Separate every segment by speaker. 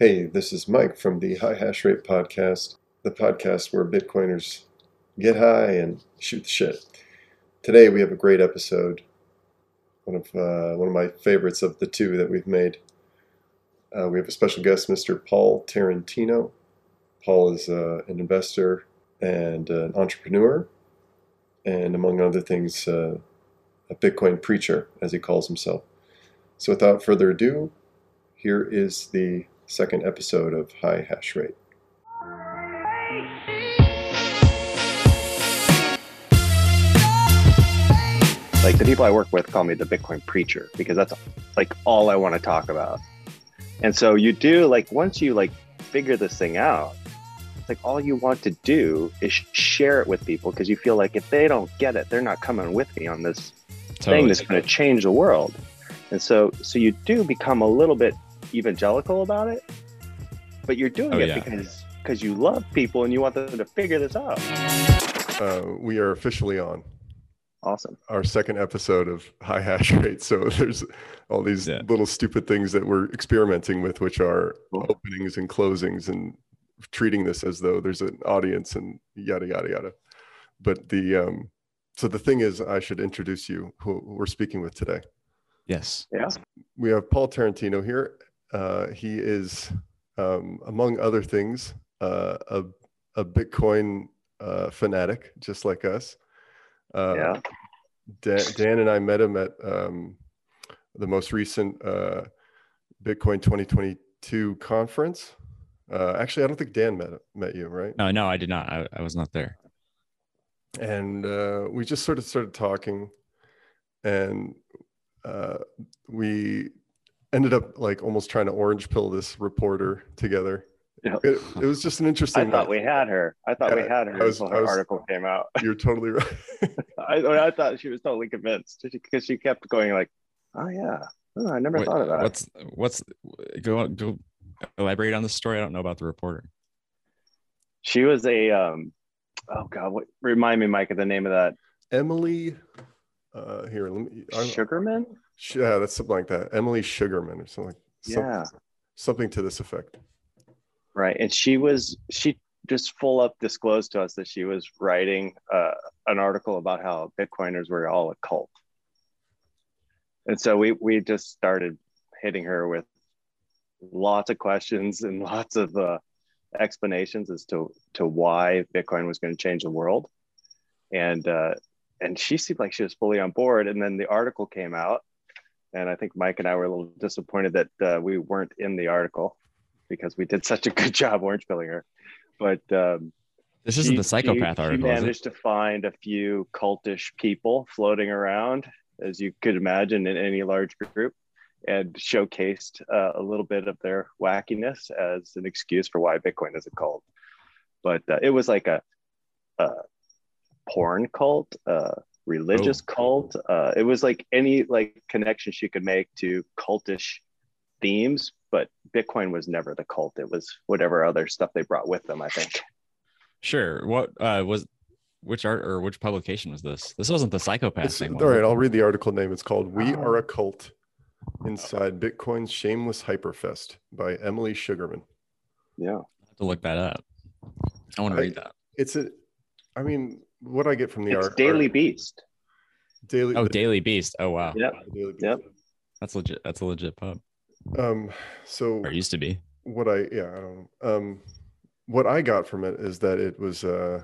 Speaker 1: Hey, this is Mike from the High Hash Rate Podcast, the podcast where Bitcoiners get high and shoot the shit. Today we have a great episode, one of uh, one of my favorites of the two that we've made. Uh, we have a special guest, Mr. Paul Tarantino. Paul is uh, an investor and an entrepreneur, and among other things, uh, a Bitcoin preacher, as he calls himself. So, without further ado, here is the second episode of High Hash Rate.
Speaker 2: Like the people I work with call me the Bitcoin preacher because that's like all I want to talk about. And so you do like once you like figure this thing out, it's like all you want to do is share it with people because you feel like if they don't get it, they're not coming with me on this totally. thing that's going to change the world. And so so you do become a little bit evangelical about it, but you're doing oh, it yeah. because because you love people and you want them to figure this out.
Speaker 1: Uh, we are officially on.
Speaker 2: Awesome.
Speaker 1: Our second episode of high hash rate. So there's all these yeah. little stupid things that we're experimenting with, which are cool. openings and closings and treating this as though there's an audience and yada yada yada. But the um, so the thing is, I should introduce you who we're speaking with today.
Speaker 3: Yes.
Speaker 2: Yeah.
Speaker 1: We have Paul Tarantino here. Uh, he is, um, among other things, uh, a, a Bitcoin uh, fanatic, just like us.
Speaker 2: Uh, yeah.
Speaker 1: Dan, Dan, and I met him at um, the most recent uh, Bitcoin 2022 conference. Uh, actually, I don't think Dan met met you, right?
Speaker 3: No, no, I did not. I, I was not there.
Speaker 1: And uh, we just sort of started talking, and uh, we ended up like almost trying to orange pill this reporter together. Yeah. It, it was just an interesting.
Speaker 2: I thought we had her. I thought yeah, we had her was, until her was, article came out.
Speaker 1: You're totally right.
Speaker 2: I, I thought she was totally convinced because she kept going like, "Oh yeah, oh, I never Wait, thought of that."
Speaker 3: What's what's go go elaborate on the story? I don't know about the reporter.
Speaker 2: She was a um, oh god, what remind me, Mike, of the name of that?
Speaker 1: Emily. Uh, here, let me.
Speaker 2: Shugerman.
Speaker 1: Yeah, that's something like that. Emily Shugerman or something.
Speaker 2: yeah.
Speaker 1: Something to this effect.
Speaker 2: Right, and she was she just full up disclosed to us that she was writing uh, an article about how Bitcoiners were all a cult. And so we we just started hitting her with lots of questions and lots of uh, explanations as to to why Bitcoin was going to change the world, and uh, and she seemed like she was fully on board. And then the article came out, and I think Mike and I were a little disappointed that uh, we weren't in the article because we did such a good job orange pilling her. But um,
Speaker 3: this isn't the psychopath
Speaker 2: she,
Speaker 3: article.
Speaker 2: She managed to find a few cultish people floating around, as you could imagine in any large group, and showcased uh, a little bit of their wackiness as an excuse for why Bitcoin is a cult. But uh, it was like a, a porn cult, uh, religious oh. cult. Uh, it was like any like connection she could make to cultish themes, but Bitcoin was never the cult. It was whatever other stuff they brought with them. I think.
Speaker 3: Sure. What uh, was which art or which publication was this? This wasn't the psychopath it's, thing.
Speaker 1: All right, I'll read the article name. It's called "We oh. Are a Cult." Inside Bitcoin's Shameless Hyperfest by Emily Shugerman.
Speaker 2: Yeah.
Speaker 3: I have to look that up. I want to read that.
Speaker 1: It's a, I mean, what I get from the
Speaker 2: it's
Speaker 1: art.
Speaker 2: Daily art, Beast.
Speaker 1: Daily.
Speaker 3: Oh, Daily Beast. Oh wow.
Speaker 2: Yep. Yep.
Speaker 3: That's legit. That's a legit pub.
Speaker 1: Um. So.
Speaker 3: Or used to be.
Speaker 1: What I yeah I don't know. Um, what I got from it is that it was uh.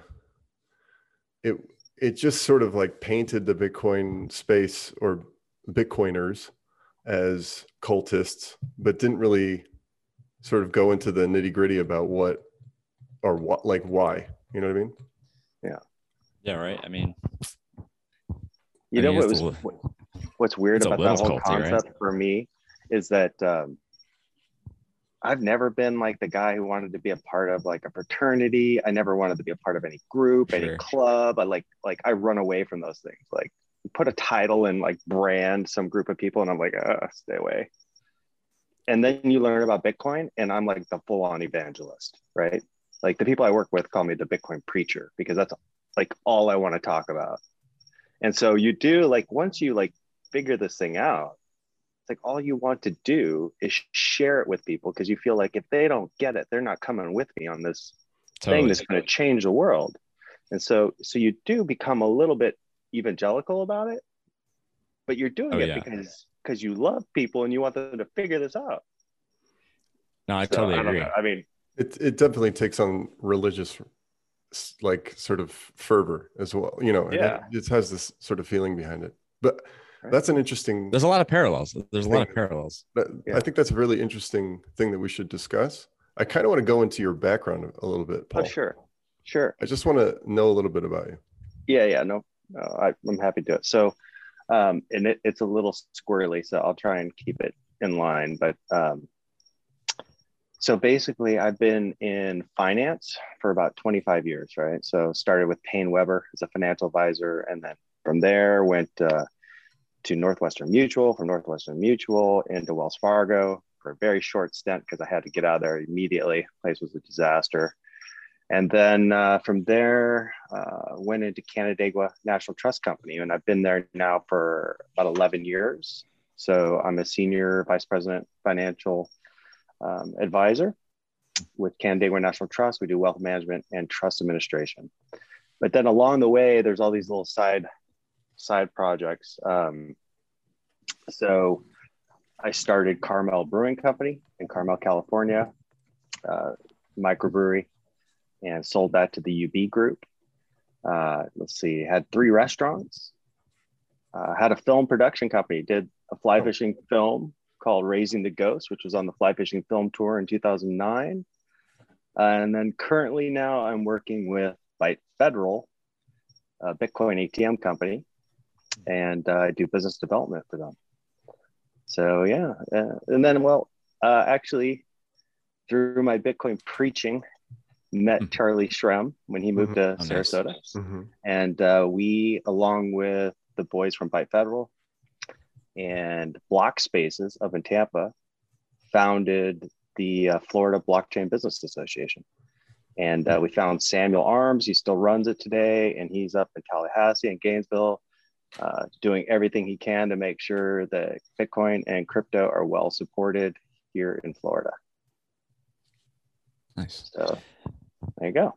Speaker 1: It it just sort of like painted the Bitcoin space or Bitcoiners as cultists, but didn't really sort of go into the nitty gritty about what or what like why. You know what I mean?
Speaker 2: Yeah.
Speaker 3: Yeah. Right. I mean,
Speaker 2: you I know what was what's weird about that whole concept right? for me is that um, I've never been like the guy who wanted to be a part of like a fraternity. I never wanted to be a part of any group, sure. any club. I like like I run away from those things. Like put a title and like brand some group of people, and I'm like, uh, stay away. And then you learn about Bitcoin, and I'm like the full-on evangelist, right? Like the people I work with call me the Bitcoin preacher because that's like all I want to talk about. And so you do like once you like figure this thing out, it's like all you want to do is share it with people because you feel like if they don't get it, they're not coming with me on this
Speaker 3: Totally.
Speaker 2: thing that's going to change the world. And so, so you do become a little bit evangelical about it, but you're doing
Speaker 3: Oh,
Speaker 2: it
Speaker 3: yeah.
Speaker 2: because because you love people and you want them to figure this out.
Speaker 3: No, I
Speaker 2: So,
Speaker 3: totally
Speaker 2: don't
Speaker 3: agree.
Speaker 2: know. I mean,
Speaker 1: It it definitely takes on religious, s- like sort of fervor as well. You know, it-
Speaker 2: Yeah.
Speaker 1: it, has this sort of feeling behind it. But that's an interesting.
Speaker 3: There's a lot of parallels. There's a lot of parallels.
Speaker 1: that-
Speaker 2: Yeah.
Speaker 1: I think that's a really interesting thing that we should discuss. I kind of want to go into your background a little bit, Paul.
Speaker 2: oh, sure, sure.
Speaker 1: I just want to know a little bit about you.
Speaker 2: Yeah, yeah, no, no I, I'm happy to do it. So, um, and it, it's a little squirrely, so I'll try and keep it in line. But um, so basically, I've been in finance for about 25 years, right? So started with Paine Webber as a financial advisor, and then from there went uh, to Northwestern Mutual, from Northwestern Mutual into Wells Fargo for a very short stint because I had to get out of there immediately. place was a disaster. And then uh, from there, uh, went into Canandaigua National Trust Company, and I've been there now for about 11 years. So I'm a senior vice president financial um, advisor with Canandaigua National Trust. We do wealth management and trust administration. But then along the way, there's all these little side side projects. Um, so I started Carmel Brewing Company in Carmel, California, uh, microbrewery and sold that to the UB group. Uh, let's see, had three restaurants, uh, had a film production company, did a fly fishing film called Raising the Ghost, which was on the fly fishing film tour in 2009. and then currently now I'm working with Byte Federal, a Bitcoin ATM company, and uh, I do business development for them. So yeah, uh, and then well, uh, actually, through my Bitcoin preaching, met
Speaker 3: Mhm.
Speaker 2: Charlie Shrem when he moved to
Speaker 3: Oh, nice.
Speaker 2: Sarasota,
Speaker 1: Mhm.
Speaker 2: and uh, we, along with the boys from Byte Federal and Block Spaces up in Tampa, founded the uh, Florida Blockchain Business Association. And uh, we found Samuel Armes. He still runs it today, and he's up in Tallahassee and Gainesville, uh, doing everything he can to make sure that Bitcoin and crypto are well supported here in Florida.
Speaker 3: Nice.
Speaker 2: So there you go.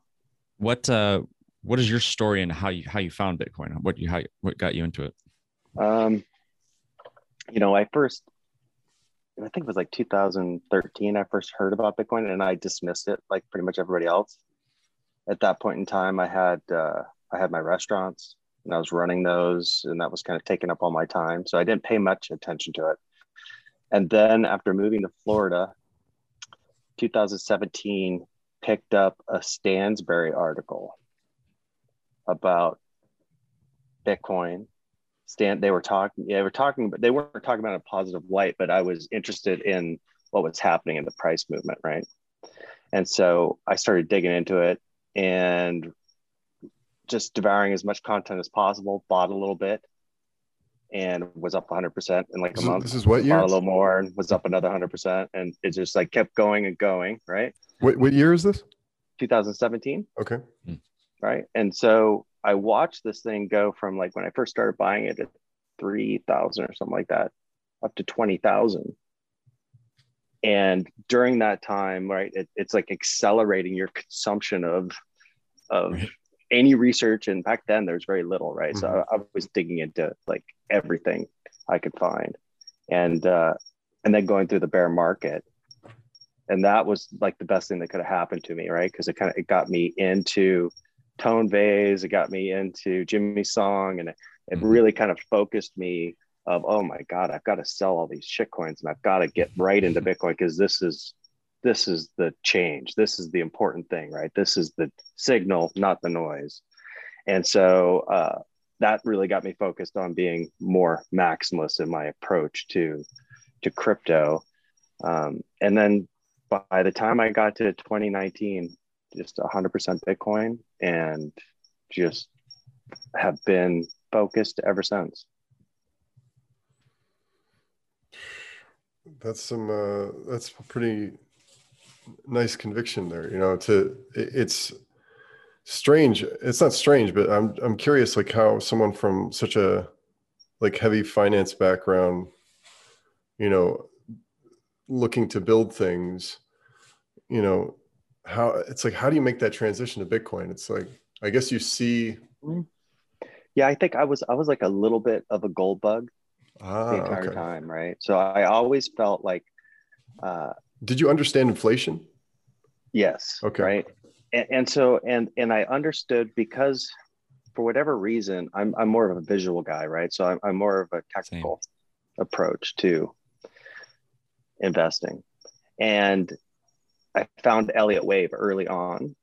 Speaker 3: What uh what is your story and how you how you found Bitcoin? What you how you- what got you into it?
Speaker 2: Um, you know, I first, I think it was like 2013, I first heard about Bitcoin and I dismissed it like pretty much everybody else. At that point in time, I had, uh, I had my restaurants and I was running those and that was kind of taking up all my time. So I didn't pay much attention to it. And then after moving to Florida, 2017, picked up a Stansberry article about Bitcoin stand they were talking yeah, they were talking but they weren't talking about a positive light but i was interested in what was happening in the price movement right and so i started digging into it and just devouring as much content as possible bought a little bit and was up 100% in like a
Speaker 1: This is,
Speaker 2: month
Speaker 1: this is what
Speaker 2: bought
Speaker 1: year?
Speaker 2: a little more and was up another 100% and it just like kept going and going right
Speaker 1: What, what year is this?
Speaker 2: 2017
Speaker 1: Okay. Hmm.
Speaker 2: Right? And so I watched this thing go from like when I first started buying it at three thousand or something like that, up to twenty thousand. And during that time, right, it, it's like accelerating your consumption of of
Speaker 3: Right.
Speaker 2: any research. And back then, there's very little, right? So I, I was digging into like everything I could find, and uh, and then going through the bear market, and that was like the best thing that could have happened to me, right? Because it kind of it got me into Tone Vays, it got me into Jimmy Song, and it, it
Speaker 3: Mhm.
Speaker 2: really kind of focused me of oh my god, I've got to sell all these shit coins and I've got to get right into Bitcoin because this is this is the change. This is the important thing, right? This is the signal, not the noise. And so uh, that really got me focused on being more maximalist in my approach to to crypto. Um, and then by the time I got to 2019, just 100% Bitcoin and just have been focused ever since.
Speaker 1: That's some. Uh, that's pretty nice conviction there. You know, to it- it's strange. It's not strange, but I'm I'm curious, like how someone from such a like heavy finance background you know, looking to build things, you know, how it's like, how do you make that transition to Bitcoin? It's like, I guess you see.
Speaker 2: Yeah, I think I was I was like a little bit of a gold bug
Speaker 1: Ah,
Speaker 2: the entire
Speaker 1: okay.
Speaker 2: time, right? So I always felt like, uh,
Speaker 1: Did you understand inflation?
Speaker 2: yes,
Speaker 1: Okay.
Speaker 2: right, and, and so and and I understood because for whatever reason I'm I'm more of a visual guy, right? So I'm, I'm more of a technical approach to investing, and I found Elliott Wave early on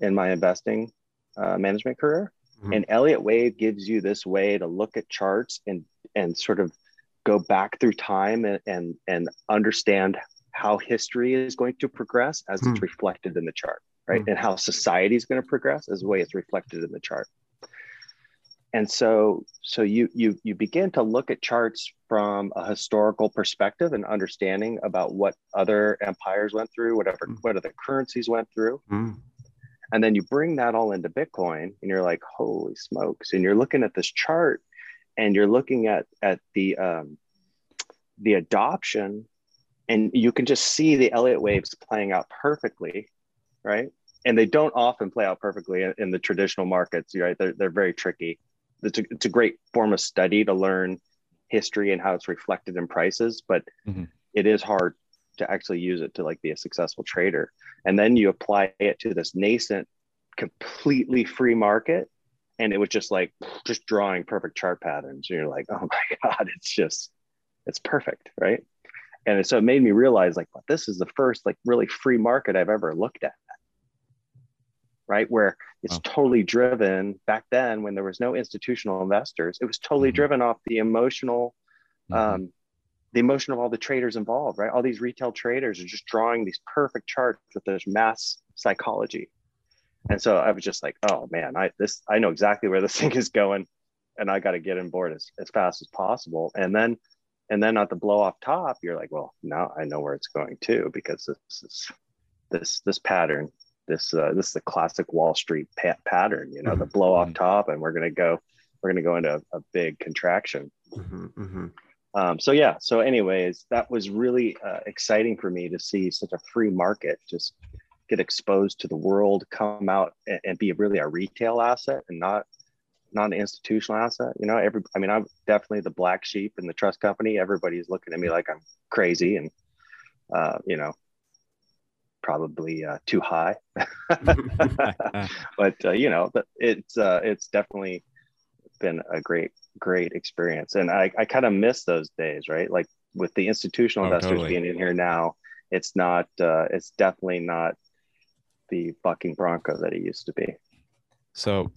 Speaker 2: in my investing uh, management career,
Speaker 1: Mhm.
Speaker 2: and Elliott Wave gives you this way to look at charts and and sort of go back through time and and, and understand how history is going to progress as it's
Speaker 1: Hmm.
Speaker 2: reflected in the chart, right?
Speaker 1: Hmm.
Speaker 2: And how society is going to progress as the way it's reflected in the chart. And so so you you you begin to look at charts from a historical perspective and understanding about what other empires went through, whatever
Speaker 1: Hmm.
Speaker 2: what other currencies went through,
Speaker 1: Mm.
Speaker 2: and then you bring that all into bitcoin and you're like holy smokes. And you're looking at this chart and you're looking at at the um, the adoption and you can just see the elliott waves playing out perfectly right? And they don't often play out perfectly in, in the traditional markets right? They're, they're very tricky it's a, it's a great form of study to learn history and how it's reflected in prices but
Speaker 3: Mhm.
Speaker 2: it is hard to actually use it to like be a successful trader. And then you apply it to this nascent completely free market and it was just like just drawing perfect chart patterns. And you're like oh my god it's just it's perfect right? And so it made me realize like well, this is the first like really free market i've ever looked at right where it's
Speaker 3: Wow.
Speaker 2: totally driven back then when there was no institutional investors it was totally
Speaker 3: Mhm.
Speaker 2: driven off the emotional
Speaker 3: Mhm.
Speaker 2: um, the emotion of all the traders involved, right? All these retail traders are just drawing these perfect charts with this mass psychology. And so I was just like, oh man, I this I know exactly where this thing is going and I got to get on board as, as fast as possible. And then and then at the blow off top, you're like, well, now I know where it's going to because this is this this pattern, this uh, this is the classic Wall Street pa- pattern, you know, the blow off
Speaker 3: Mhm.
Speaker 2: top, and we're gonna go, we're gonna go into a, a big contraction.
Speaker 1: Mhm, mhm.
Speaker 2: Um, so yeah so anyways that was really uh, exciting for me to see such a free market just get exposed to the world come out and, and be really a retail asset and not not an institutional asset you know every i mean i'm definitely the black sheep in the trust company everybody's looking at me like i'm crazy and uh, you know probably uh, too high but uh, you know it's uh, it's definitely been a great great experience and i, I kind of miss those days right like with the institutional
Speaker 3: Oh,
Speaker 2: investors
Speaker 3: totally.
Speaker 2: being in here now it's not uh, it's definitely not the bucking bronco that it used to be
Speaker 3: So,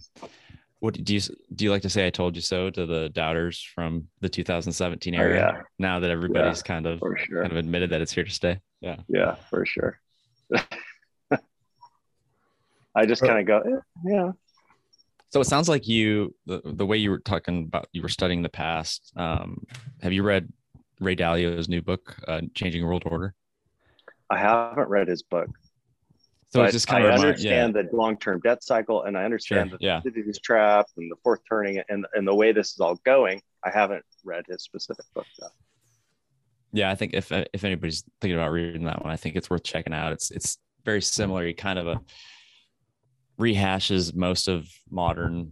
Speaker 3: what do you do? You like to say "I told you so" to the doubters from the 2017
Speaker 2: Oh, yeah.
Speaker 3: Now that everybody's kind of
Speaker 2: sure
Speaker 3: kind of admitted that it's here to stay. Yeah.
Speaker 2: yeah for sure i just kind of go eh, yeah
Speaker 3: So it sounds like you the, the way you were talking about you were studying the past. Um, have you read Ray Dalio's new book, uh, "Changing World Order"?
Speaker 2: i haven't read his book
Speaker 3: So
Speaker 2: but
Speaker 3: it's just
Speaker 2: I
Speaker 3: kind of
Speaker 2: understand the long-term debt cycle, and I understand
Speaker 3: Sure,
Speaker 2: the
Speaker 3: yeah.
Speaker 2: Thucydides trap and the fourth turning, and and the way this is all going. I haven't read his specific book though.
Speaker 3: Yeah i think if if anybody's thinking about reading that one i think it's worth checking out. It's it's very similar. He kind of a rehashes most of modern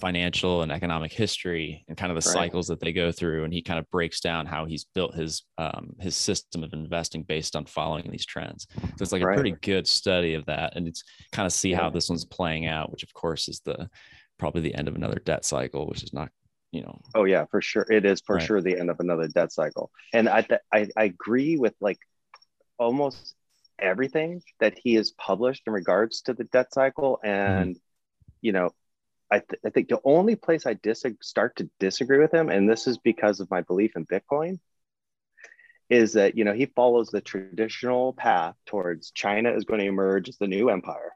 Speaker 3: financial and economic history and kind of the
Speaker 2: Right.
Speaker 3: cycles that they go through. And he kind of breaks down how he's built his um, his system of investing based on following these trends. So it's like
Speaker 2: Right.
Speaker 3: a pretty good study of that. And it's kind of see how this one's playing out which of course is the probably the end of another debt cycle which is not you know
Speaker 2: Oh yeah, for sure. It is for
Speaker 3: Right.
Speaker 2: sure the end of another debt cycle. And I, th- I I agree with like almost everything that he has published in regards to the debt cycle. Mm-hmm. And you know, I, th- I think the only place I dis- start to disagree with him, and this is because of my belief in Bitcoin, is that you know he follows the traditional path towards China is going to emerge as the new empire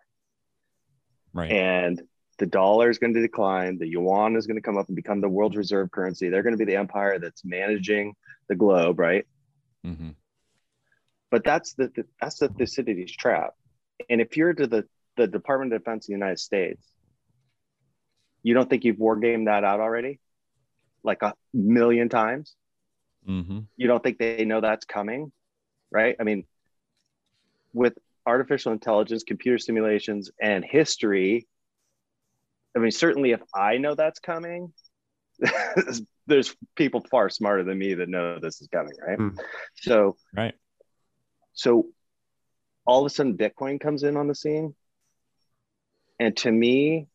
Speaker 3: right
Speaker 2: and the dollar is going to decline. The yuan is going to come up and become the world's reserve currency. They're going to be the empire that's managing the globe, right?
Speaker 3: hmm
Speaker 2: But that's the, the that's the Thucydides trap. And if you're to the the Department of Defense of the United States, you don't think you've war gamed that out already, like a million times?
Speaker 3: Mm-hmm.
Speaker 2: You don't think they know that's coming, right? I mean, with artificial intelligence, computer simulations, and history, I mean, certainly if I know that's coming, there's people far smarter than me that know this is coming, right?
Speaker 1: Hmm.
Speaker 2: So,
Speaker 3: Right.
Speaker 2: so all of a sudden Bitcoin comes in on the scene. And to me,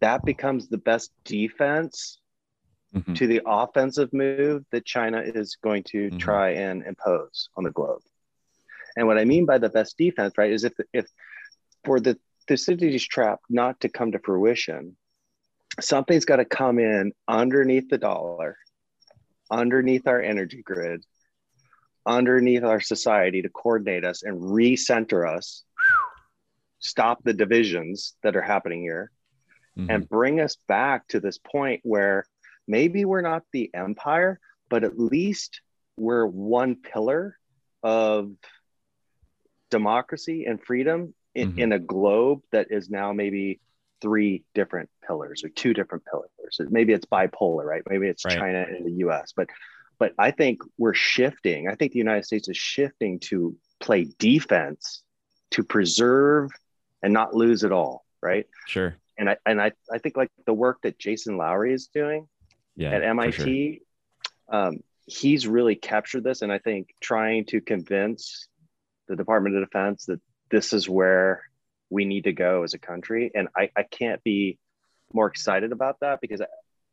Speaker 2: that becomes the best defense
Speaker 3: Mhm.
Speaker 2: to the offensive move that China is going to
Speaker 3: Mhm.
Speaker 2: try and impose on the globe. And what I mean by the best defense, right, is if if for the Thucydides trap not to come to fruition, something's got to come in underneath the dollar, underneath our energy grid, underneath our society to coordinate us and recenter us, stop the divisions that are happening here,
Speaker 3: Mhm.
Speaker 2: and bring us back to this point where maybe we're not the empire, but at least we're one pillar of democracy and freedom in,
Speaker 3: Mhm.
Speaker 2: in a globe that is now maybe three different pillars or two different pillars. Maybe it's bipolar, right? Maybe it's
Speaker 3: Right.
Speaker 2: China and the US. But but I think we're shifting. I think the United States is shifting to play defense to preserve and not lose it all, right?
Speaker 3: Sure.
Speaker 2: and I and I, I think like the work that Jason Lowery is doing
Speaker 3: Yeah.
Speaker 2: at MIT,
Speaker 3: sure.
Speaker 2: um, he's really captured this, and I think trying to convince the Department of Defense that this is where we need to go as a country, and I, I can't be more excited about that because I,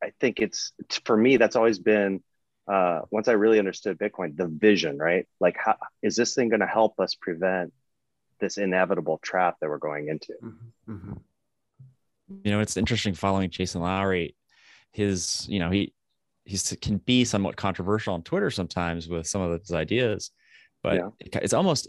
Speaker 2: I think it's, it's for me that's always been uh, once I really understood Bitcoin, the vision, right? Like, how is this thing going to help us prevent this inevitable trap that we're going into?
Speaker 1: Mhm, mhm.
Speaker 3: you know it's interesting following jason lowery his you know he he's can be somewhat controversial on twitter sometimes with some of his ideas but
Speaker 2: Yeah.
Speaker 3: it- it's almost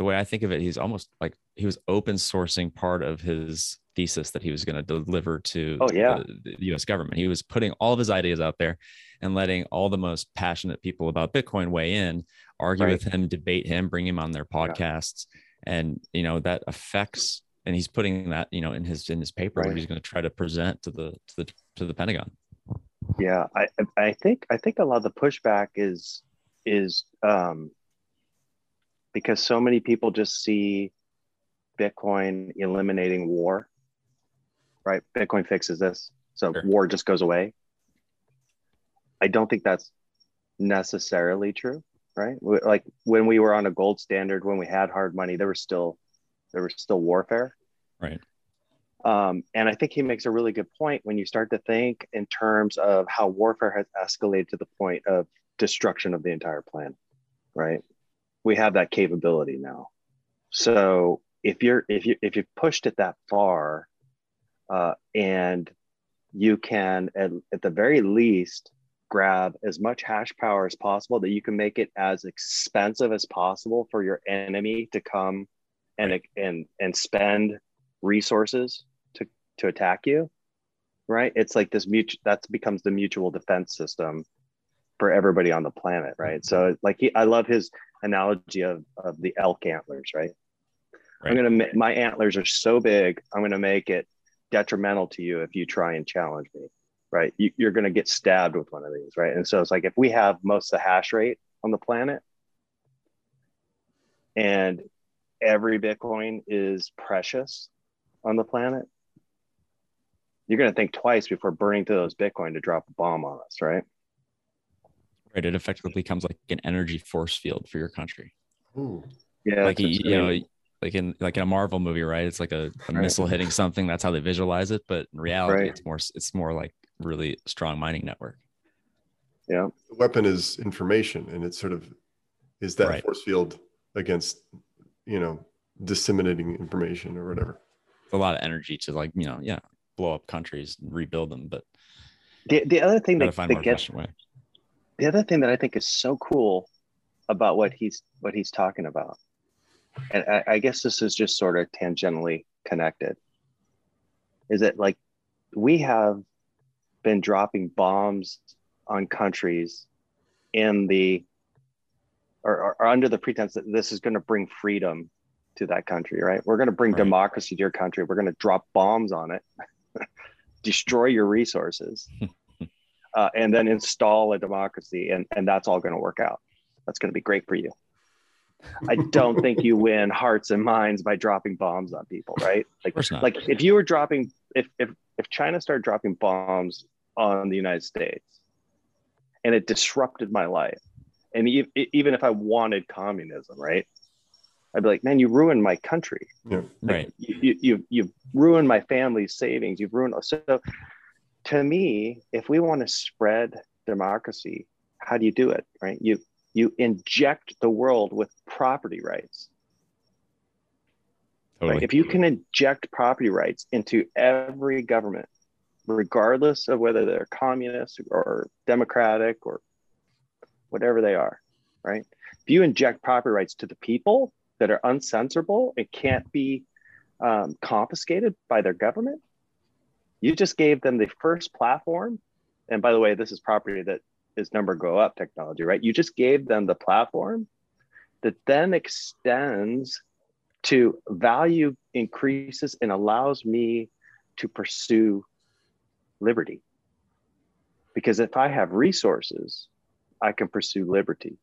Speaker 3: the way i think of it he's almost like he was open sourcing part of his thesis that he was going to deliver to
Speaker 2: Oh, yeah.
Speaker 3: the, the us government he was putting all of his ideas out there and letting all the most passionate people about bitcoin weigh in argue
Speaker 2: Right.
Speaker 3: with him debate him bring him on their podcasts and you know that affects and he's putting that you know in his in his paper
Speaker 2: Right.
Speaker 3: he's going to try to present to the to the to the pentagon
Speaker 2: Yeah, I I think I think a lot of the pushback is is um, because so many people just see Bitcoin eliminating war, right? Bitcoin fixes this, so
Speaker 3: Sure.
Speaker 2: war just goes away. I don't think that's necessarily true, right? Like when we were on a gold standard, when we had hard money, there was still there was still warfare.
Speaker 3: Right.
Speaker 2: Um, and I think he makes a really good point when you start to think in terms of how warfare has escalated to the point of destruction of the entire planet, right? We have that capability now. So if you're if you if you pushed it that far, uh, and you can at, at the very least grab as much hash power as possible that you can make it as expensive as possible for your enemy to come and and and spend resources to to attack you right? It's like this mutual that becomes the mutual defense system for everybody on the planet right? So like he, i love his analogy of of the elk antlers right, i'm gonna ma- my antlers are so big i'm gonna make it detrimental to you if you try and challenge me right? You, you're gonna get stabbed with one of these right? And so it's like if we have most of the hash rate on the planet and every bitcoin is precious on the planet you're going to think twice before burning through those bitcoin to drop a bomb on us right
Speaker 3: right it effectively becomes like an energy force field for your country
Speaker 1: Ooh.
Speaker 2: yeah
Speaker 3: like you, you know like in like in a marvel movie right it's like a, a
Speaker 2: Right.
Speaker 3: missile hitting something that's how they visualize it but in reality
Speaker 2: Right.
Speaker 3: it's more it's more like really strong mining network
Speaker 2: yeah
Speaker 1: The weapon is information, and it's sort of is that
Speaker 3: Right.
Speaker 1: force field against, you know, disseminating information or whatever.
Speaker 3: it's a lot of energy to like you know yeah blow up countries and rebuild them but
Speaker 2: the, the other thing
Speaker 3: gotta
Speaker 2: that,
Speaker 3: find
Speaker 2: that
Speaker 3: more
Speaker 2: gets
Speaker 3: way
Speaker 2: the other thing that i think is so cool about what he's what he's talking about and I, I guess this is just sort of tangentially connected is that like we have been dropping bombs on countries in the or, or, under the pretense that this is going to bring freedom to that country right? We're going to bring
Speaker 3: Right.
Speaker 2: democracy to your country. We're going to drop bombs on it. Destroy your resources uh, and then install a democracy, and and that's all going to work out. That's going to be great for you. I don't think you win hearts and minds by dropping bombs on people, right? Like, like if you were dropping, if if if China started dropping bombs on the United States, and it disrupted my life, and even if I wanted communism, right? I'd be like, man, you ruined my country.
Speaker 3: Yeah.
Speaker 2: Like,
Speaker 3: right.
Speaker 2: You, you, you, you've ruined my family's savings. You've ruined. So to me, if we want to spread democracy, how do you do it? Right. You, you inject the world with property rights. Totally. Right? If you can inject property rights into every government, regardless of whether they're communist or democratic or whatever they are, right? If you inject property rights to the people that are uncensorable and can't be um, confiscated by their government, you just gave them the first platform. And by the way, this is property that is number go up technology, right? You just gave them the platform that then extends to value increases and allows me to pursue liberty. Because if I have resources, I can pursue liberty.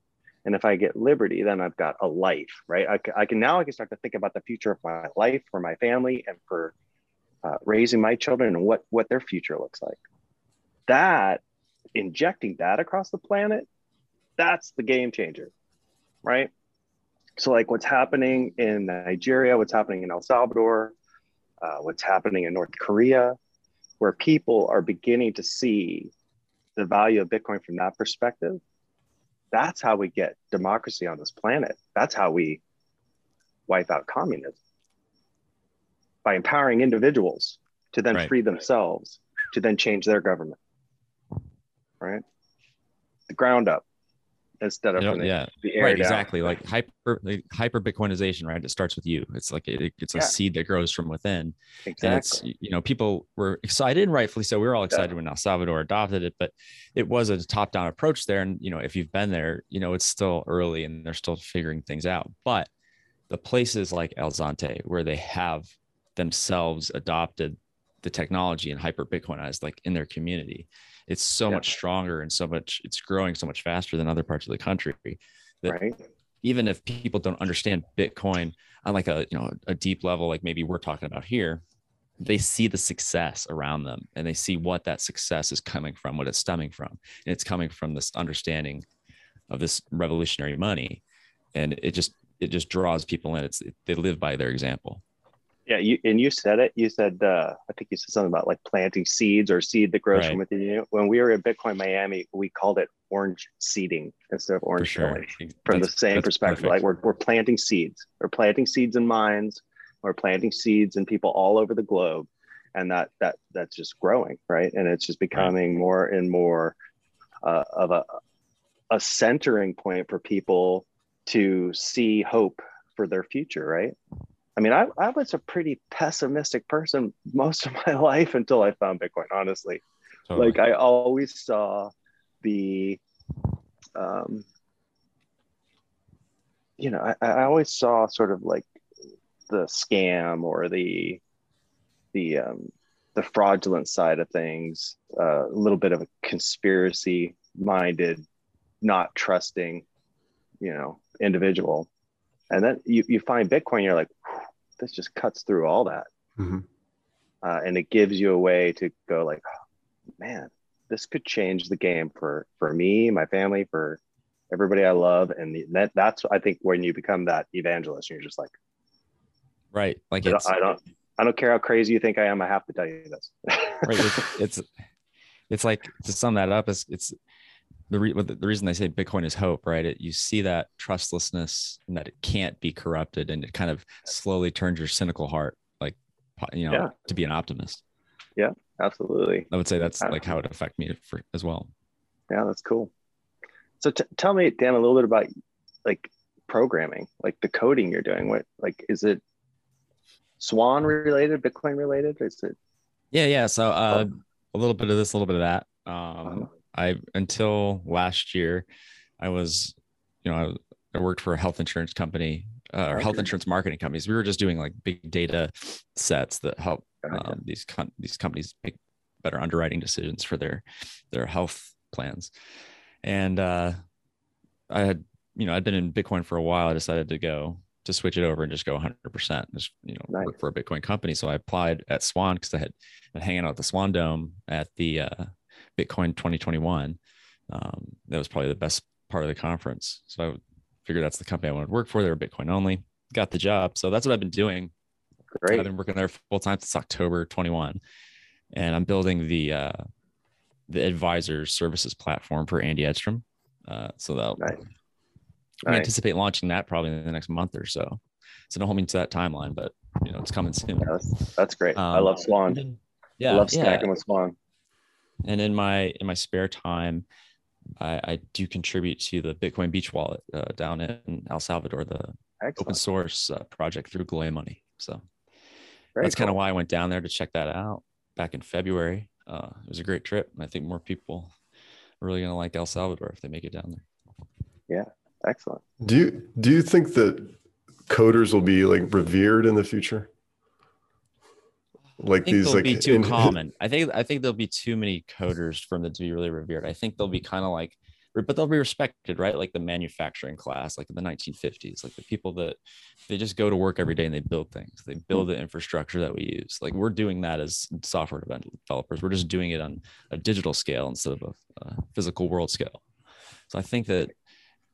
Speaker 2: And if I get liberty, then I've got a life, right? I I can now I can start to think about the future of my life for my family and for uh, raising my children and what what their future looks like. That injecting that across the planet, that's the game changer, right? So like what's happening in Nigeria, what's happening in El Salvador, uh, what's happening in North Korea, where people are beginning to see the value of Bitcoin from that perspective that's how we get democracy on this planet. That's how we wipe out communism by empowering individuals to then right. free themselves, to then change their government. Right? The ground up instead of
Speaker 3: yeah right down. exactly like hyper like hyper bitcoinization right it starts with you it's like it, it's a yeah. seed that grows from within exactly. and it's you know people were excited and rightfully so we were all excited yeah. when el salvador adopted it but it was a top down approach there and you know if you've been there you know it's still early and they're still figuring things out but the places like el zonte where they have themselves adopted the technology and hyper bitcoinized like in their community. It's so yeah. much stronger and so much it's growing so much faster than other parts of the country
Speaker 2: that right.
Speaker 3: even if people don't understand bitcoin on like a you know a deep level like maybe we're talking about here they see the success around them and they see what that success is coming from what it's stemming from. And it's coming from this understanding of this revolutionary money. And it just it just draws people in. It's it, they live by their example
Speaker 2: yeah, you and you said it. You said uh, I think you said something about like planting seeds or seed that grows right. from within you. When we were at Bitcoin Miami, we called it orange seeding instead of orange sure. from that's, the same perspective. Perfect. Like we're we're planting seeds. We're planting seeds in minds. We're planting seeds in people all over the globe, and that that that's just growing, right? And it's just becoming right. more and more uh, of a a centering point for people to see hope for their future, right? I mean, I, I was a pretty pessimistic person most of my life until I found Bitcoin, honestly. Totally. Like, I always saw the, um, you know, I, I always saw sort of like the scam or the, the, um, the fraudulent side of things, uh, a little bit of a conspiracy minded, not trusting, you know, individual. And then you, you find Bitcoin, you're like, this just cuts through all that. Mm-hmm. Uh, and it gives you a way to go like, oh, man, this could change the game for, for me, my family, for everybody I love. And that that's, I think when you become that evangelist, you're just like,
Speaker 3: right. Like
Speaker 2: I don't, I don't, I don't care how crazy you think I am. I have to tell you this.
Speaker 3: right. It's, it's, it's like to sum that up is it's the, re- the reason they say Bitcoin is hope, right? It, you see that trustlessness and that it can't be corrupted, and it kind of slowly turns your cynical heart, like you know, yeah. to be an optimist.
Speaker 2: Yeah, absolutely.
Speaker 3: I would say that's like how it affect me for, as well.
Speaker 2: Yeah, that's cool. So t- tell me, Dan, a little bit about like programming, like the coding you're doing. What like is it Swan related, Bitcoin related? Is it?
Speaker 3: Yeah, yeah. So uh, oh. a little bit of this, a little bit of that. Um, uh-huh. I until last year, I was, you know, I, I worked for a health insurance company uh, or health insurance marketing companies. We were just doing like big data sets that help um, these com- these companies make better underwriting decisions for their their health plans. And uh, I had, you know, I'd been in Bitcoin for a while. I decided to go to switch it over and just go 100%, just, you know, nice. work for a Bitcoin company. So I applied at Swan because I had been hanging out at the Swan Dome at the uh, Bitcoin 2021. Um, that was probably the best part of the conference. So I figured that's the company I wanted to work for. They were Bitcoin only. Got the job. So that's what I've been doing.
Speaker 2: Great.
Speaker 3: I've been working there full time since October 21, and I'm building the uh, the advisor services platform for Andy Edstrom. Uh, so that nice. I nice. anticipate launching that probably in the next month or so. So don't hold me to that timeline, but you know it's coming soon.
Speaker 2: Yeah, that's, that's, great. Um, I love Swan. Yeah, I love snacking yeah. with Swan.
Speaker 3: And in my in my spare time, I, I do contribute to the Bitcoin Beach Wallet uh, down in El Salvador, the Excellent. open source uh, project through Galoy Money. So Very that's cool. kind of why I went down there to check that out back in February. Uh, it was a great trip, and I think more people are really going to like El Salvador if they make it down there.
Speaker 2: Yeah, excellent.
Speaker 1: Do you do you think that coders will be like revered in the future?
Speaker 3: Like these, like be too common. I think I think there'll be too many coders for them to be really revered. I think they'll be kind of like but they'll be respected, right? Like the manufacturing class, like in the 1950s, like the people that they just go to work every day and they build things. They build the infrastructure that we use. Like we're doing that as software developers. We're just doing it on a digital scale instead of a, a physical world scale. So I think that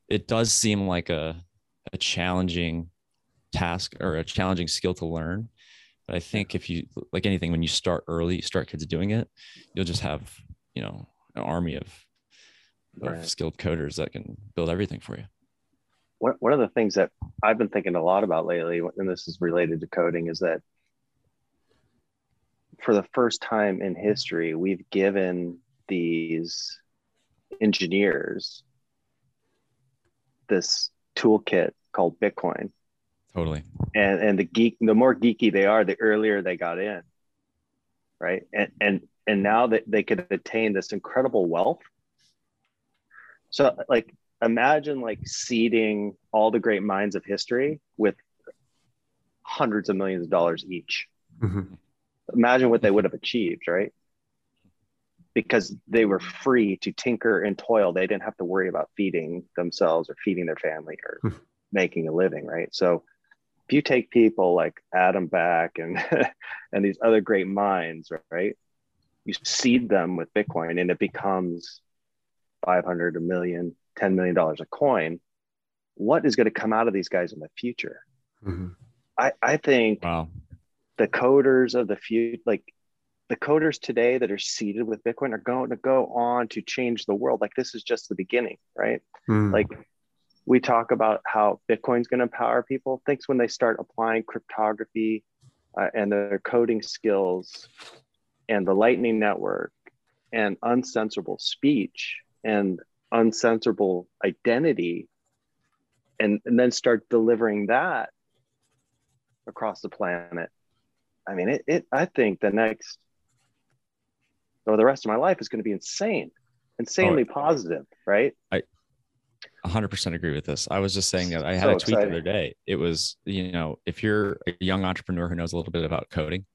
Speaker 3: it does seem like a, a challenging task or a challenging skill to learn. But I think if you like anything, when you start early, you start kids doing it, you'll just have, you know, an army of right. skilled coders that can build everything for you.
Speaker 2: One, one of the things that I've been thinking a lot about lately, and this is related to coding, is that for the first time in history, we've given these engineers this toolkit called Bitcoin.
Speaker 3: Totally.
Speaker 2: And and the geek, the more geeky they are, the earlier they got in. Right. And and and now that they could attain this incredible wealth so like imagine like seeding all the great minds of history with hundreds of millions of dollars each. Mm-hmm. Imagine what they would have achieved, right? Because they were free to tinker and toil. They didn't have to worry about feeding themselves or feeding their family or hmm. making a living, right? So if you take people like Adam Back and and these other great minds, right? You seed them with Bitcoin and it becomes 500 a million 10 million dollars a coin what is going to come out of these guys in the future mm-hmm. I, I think wow. the coders of the future like the coders today that are seeded with bitcoin are going to go on to change the world like this is just the beginning right mm. like we talk about how bitcoin's going to empower people. Thinks when they start applying cryptography uh, and their coding skills and the lightning network and uncensorable speech and uncensorable identity and, and then start delivering that across the planet i mean it, it i think the next or the rest of my life is going to be insane insanely oh, positive right?
Speaker 3: I 100% agree with this. I was just saying that i had so a tweet exciting. the other day. It was you know if you're a young entrepreneur who knows a little bit about coding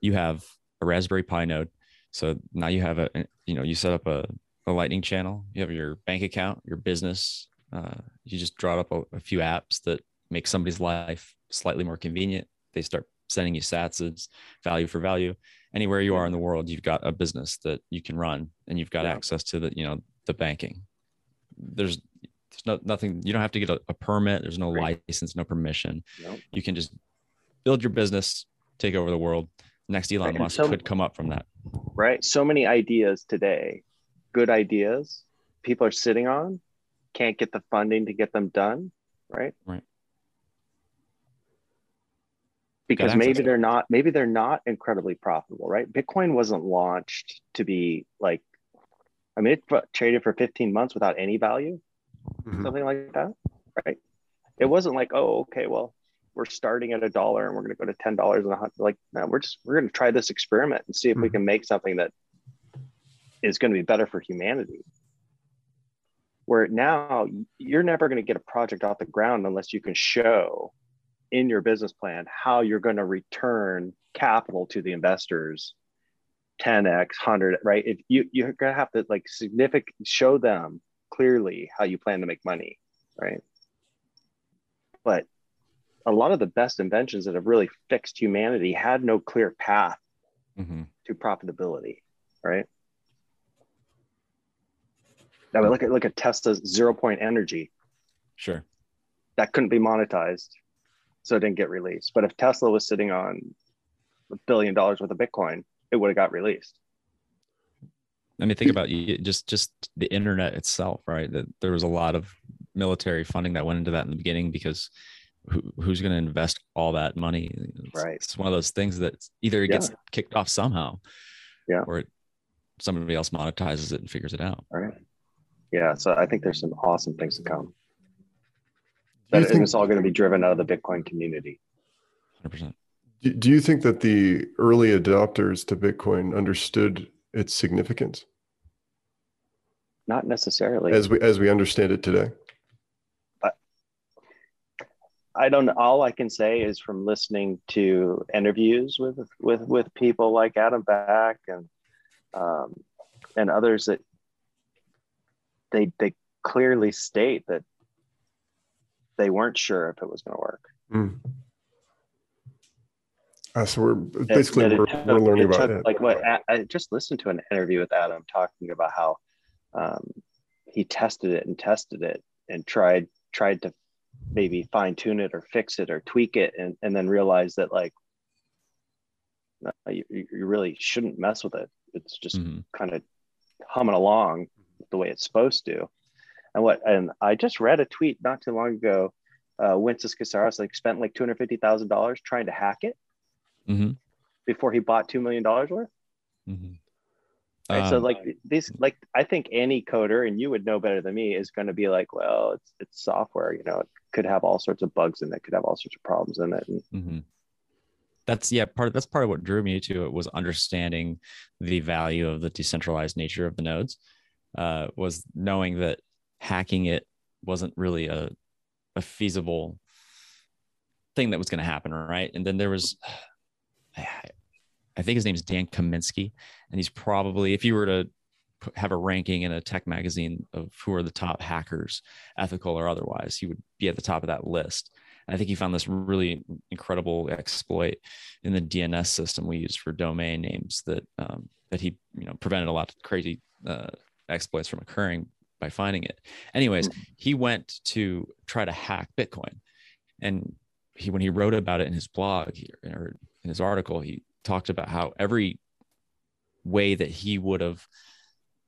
Speaker 3: you have a raspberry pi node. So now you have a you know you set up a a lightning channel. You have your bank account your business uh, you just draw up a, a, few apps that make somebody's life slightly more convenient. They start sending you sats as value for value. Anywhere you are in the world you've got a business that you can run and you've got yeah. access to the you know the banking. There's there's no nothing you don't have to get a, a permit there's no right. license no permission nope. you can just build your business take over the world next elon right. musk so, could come up from that
Speaker 2: right so many ideas today good ideas people are sitting on, can't get the funding to get them done, right?
Speaker 3: Right.
Speaker 2: Because maybe they're not maybe they're not incredibly profitable, right? Bitcoin wasn't launched to be like I mean it traded for 15 months without any value, mm-hmm. something like that, right? It wasn't like, oh, okay, well, we're starting at a dollar and we're going to go to ten dollars and a hundred. Like, no, we're just we're going to try this experiment and see if mm-hmm. we can make something that is going to be better for humanity. Where now you're never going to get a project off the ground unless you can show in your business plan how you're going to return capital to the investors 10x 100 right if you you're gonna have to like significant show them clearly how you plan to make money right but a lot of the best inventions that have really fixed humanity had no clear path
Speaker 3: Mm-hmm.
Speaker 2: to profitability right Now, look at look at Tesla's zero point energy
Speaker 3: Sure.
Speaker 2: that couldn't be monetized, so it didn't get released. But if Tesla was sitting on a billion dollars worth of Bitcoin, it would have got released.
Speaker 3: I mean, think about you, just just the internet itself, right? That there was a lot of military funding that went into that in the beginning because who, who's going to invest all that money? It's,
Speaker 2: Right.
Speaker 3: It's one of those things that either it gets kicked off somehow,
Speaker 2: Yeah.
Speaker 3: or it, somebody else monetizes it and figures it out.
Speaker 2: Right. Yeah. So I think there's some awesome things to come.
Speaker 1: Do you
Speaker 2: But
Speaker 1: think-
Speaker 2: it's all going to be driven out of the Bitcoin community.
Speaker 3: 100%.
Speaker 1: Do do you think that the early adopters to Bitcoin understood its significance
Speaker 2: Not necessarily.
Speaker 1: as we as we understand it today?
Speaker 2: I don't. All I can say is from listening to interviews with with with people like Adam Back and um, and others that they they clearly state that they weren't sure if it was going to work.
Speaker 1: Mm. Uh, so we're basically
Speaker 2: that it
Speaker 1: we're,
Speaker 2: took-
Speaker 1: we're learning
Speaker 2: it
Speaker 1: about
Speaker 2: took,
Speaker 1: that.
Speaker 2: Like what I I just listened to an interview with Adam talking about how um, he tested it and tested it and tried tried to maybe fine tune it or fix it or tweak it and, and then realized that like no, you, you really shouldn't mess with it. It's just
Speaker 3: Mhm.
Speaker 2: kind of humming along the way it's supposed to. And what and I just read a tweet not too long ago. Uh, Wences Casares like spent like two hundred fifty thousand dollars trying to hack it
Speaker 3: Mhm.
Speaker 2: before he bought two million dollars worth.
Speaker 3: Mhm.
Speaker 2: Right. so
Speaker 3: Um,
Speaker 2: like these, like I think any coder, and you would know better than me, is going to be like, well, it's it's software. You know, it could have all sorts of bugs in it, could have all sorts of problems in it. And
Speaker 3: hmm That's yeah, part that's part of what drew me to it was understanding the value of the decentralized nature of the nodes. Uh, was knowing that hacking it wasn't really a a feasible thing that was going to happen, right? And then there was, I think his name is Dan Kaminsky, and he's probably if you were to have a ranking in a tech magazine of who are the top hackers, ethical or otherwise, he would be at the top of that list. And I think he found this really incredible exploit in the DNS system we use for domain names that um, that he you know prevented a lot of crazy uh, exploits from occurring by finding it. Anyways, he went to try to hack Bitcoin, and he when he wrote about it in his blog or in his article, he talked about how every way that he would have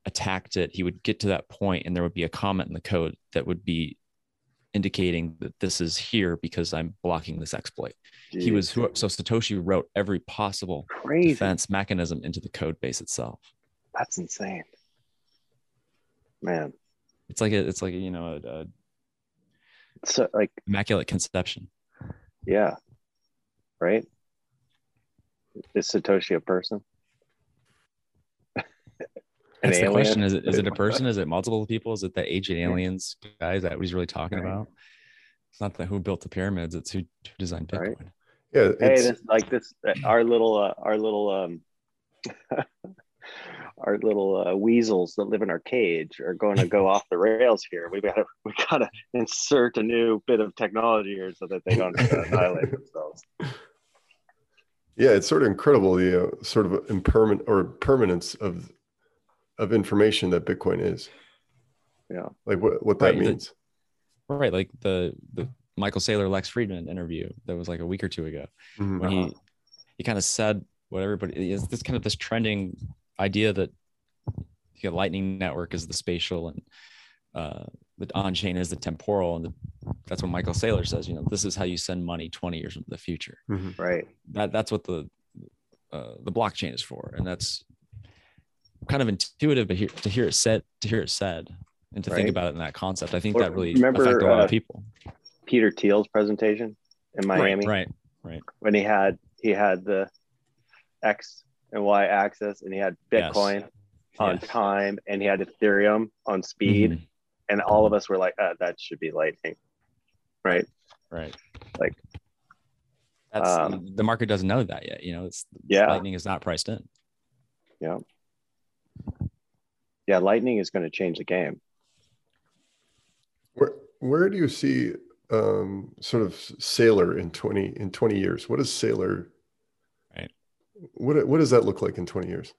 Speaker 3: attacked it, he would get to that point and there would be a comment in the code that would be indicating that this is here because I'm blocking this exploit. He was so Satoshi wrote every possible
Speaker 2: crazy.
Speaker 3: defense mechanism into the code base itself.
Speaker 2: That's insane, man.
Speaker 3: It's like a, it's like a, you know a, a
Speaker 2: So like,
Speaker 3: immaculate conception.
Speaker 2: yeah, right. Is Satoshi a person? An
Speaker 3: That's the
Speaker 2: alien?
Speaker 3: question. Is it is it a person? Is it multiple people? Is it the ancient aliens guy? Is that what he's really talking
Speaker 2: Right.
Speaker 3: about? It's not the who built the pyramids. It's who, who designed Bitcoin.
Speaker 2: Right.
Speaker 1: Yeah,
Speaker 2: Hey,
Speaker 1: it's,
Speaker 2: this like this. Our little, uh, our little, um, our little uh, weasels that live in our cage are going to go off the rails here. We gotta, we gotta insert a new bit of technology here so that they don't uh, annihilate themselves.
Speaker 1: Yeah, it's sort of incredible the uh, sort of impermanent or permanence of of information that Bitcoin is.
Speaker 2: Yeah.
Speaker 1: Like what what that
Speaker 3: Right, the-
Speaker 1: means.
Speaker 3: Right, like the the Michael Saylor Lex Fridman interview that was like a week or two ago
Speaker 1: Mhm.
Speaker 3: when he he kind of said what everybody is this kind of this trending idea that the Lightning Network is the spatial and uh, the on chain is the temporal, and the, that's what Michael Saylor says. You know, this is how you send money twenty years into the future.
Speaker 1: Mhm.
Speaker 2: Right.
Speaker 3: That that's what the uh, the blockchain is for, and that's kind of intuitive. But hear, to hear it said, to hear it said, and to think about it in that concept, I think
Speaker 2: Well,
Speaker 3: that really
Speaker 2: remember,
Speaker 3: affected a lot
Speaker 2: uh,
Speaker 3: of people.
Speaker 2: Peter Thiel's presentation in Miami
Speaker 3: Right, right.
Speaker 2: when he had he had the X and Y axis and he had
Speaker 3: Yes.
Speaker 2: Bitcoin on
Speaker 3: Yes.
Speaker 2: time and he had Ethereum on speed.
Speaker 3: Mhm.
Speaker 2: And all of us were like, uh, that should be lightning, right?
Speaker 3: Right.
Speaker 2: Like,
Speaker 3: that's
Speaker 2: um,
Speaker 3: the market doesn't know that yet. You know, it's
Speaker 2: Yeah.
Speaker 3: lightning is not priced in.
Speaker 2: Yeah. Yeah, Lightning is going to change the game.
Speaker 1: Where where do you see um, sort of Saylor in twenty in twenty years? What is Saylor?
Speaker 3: Right.
Speaker 1: What what does that look like in twenty years?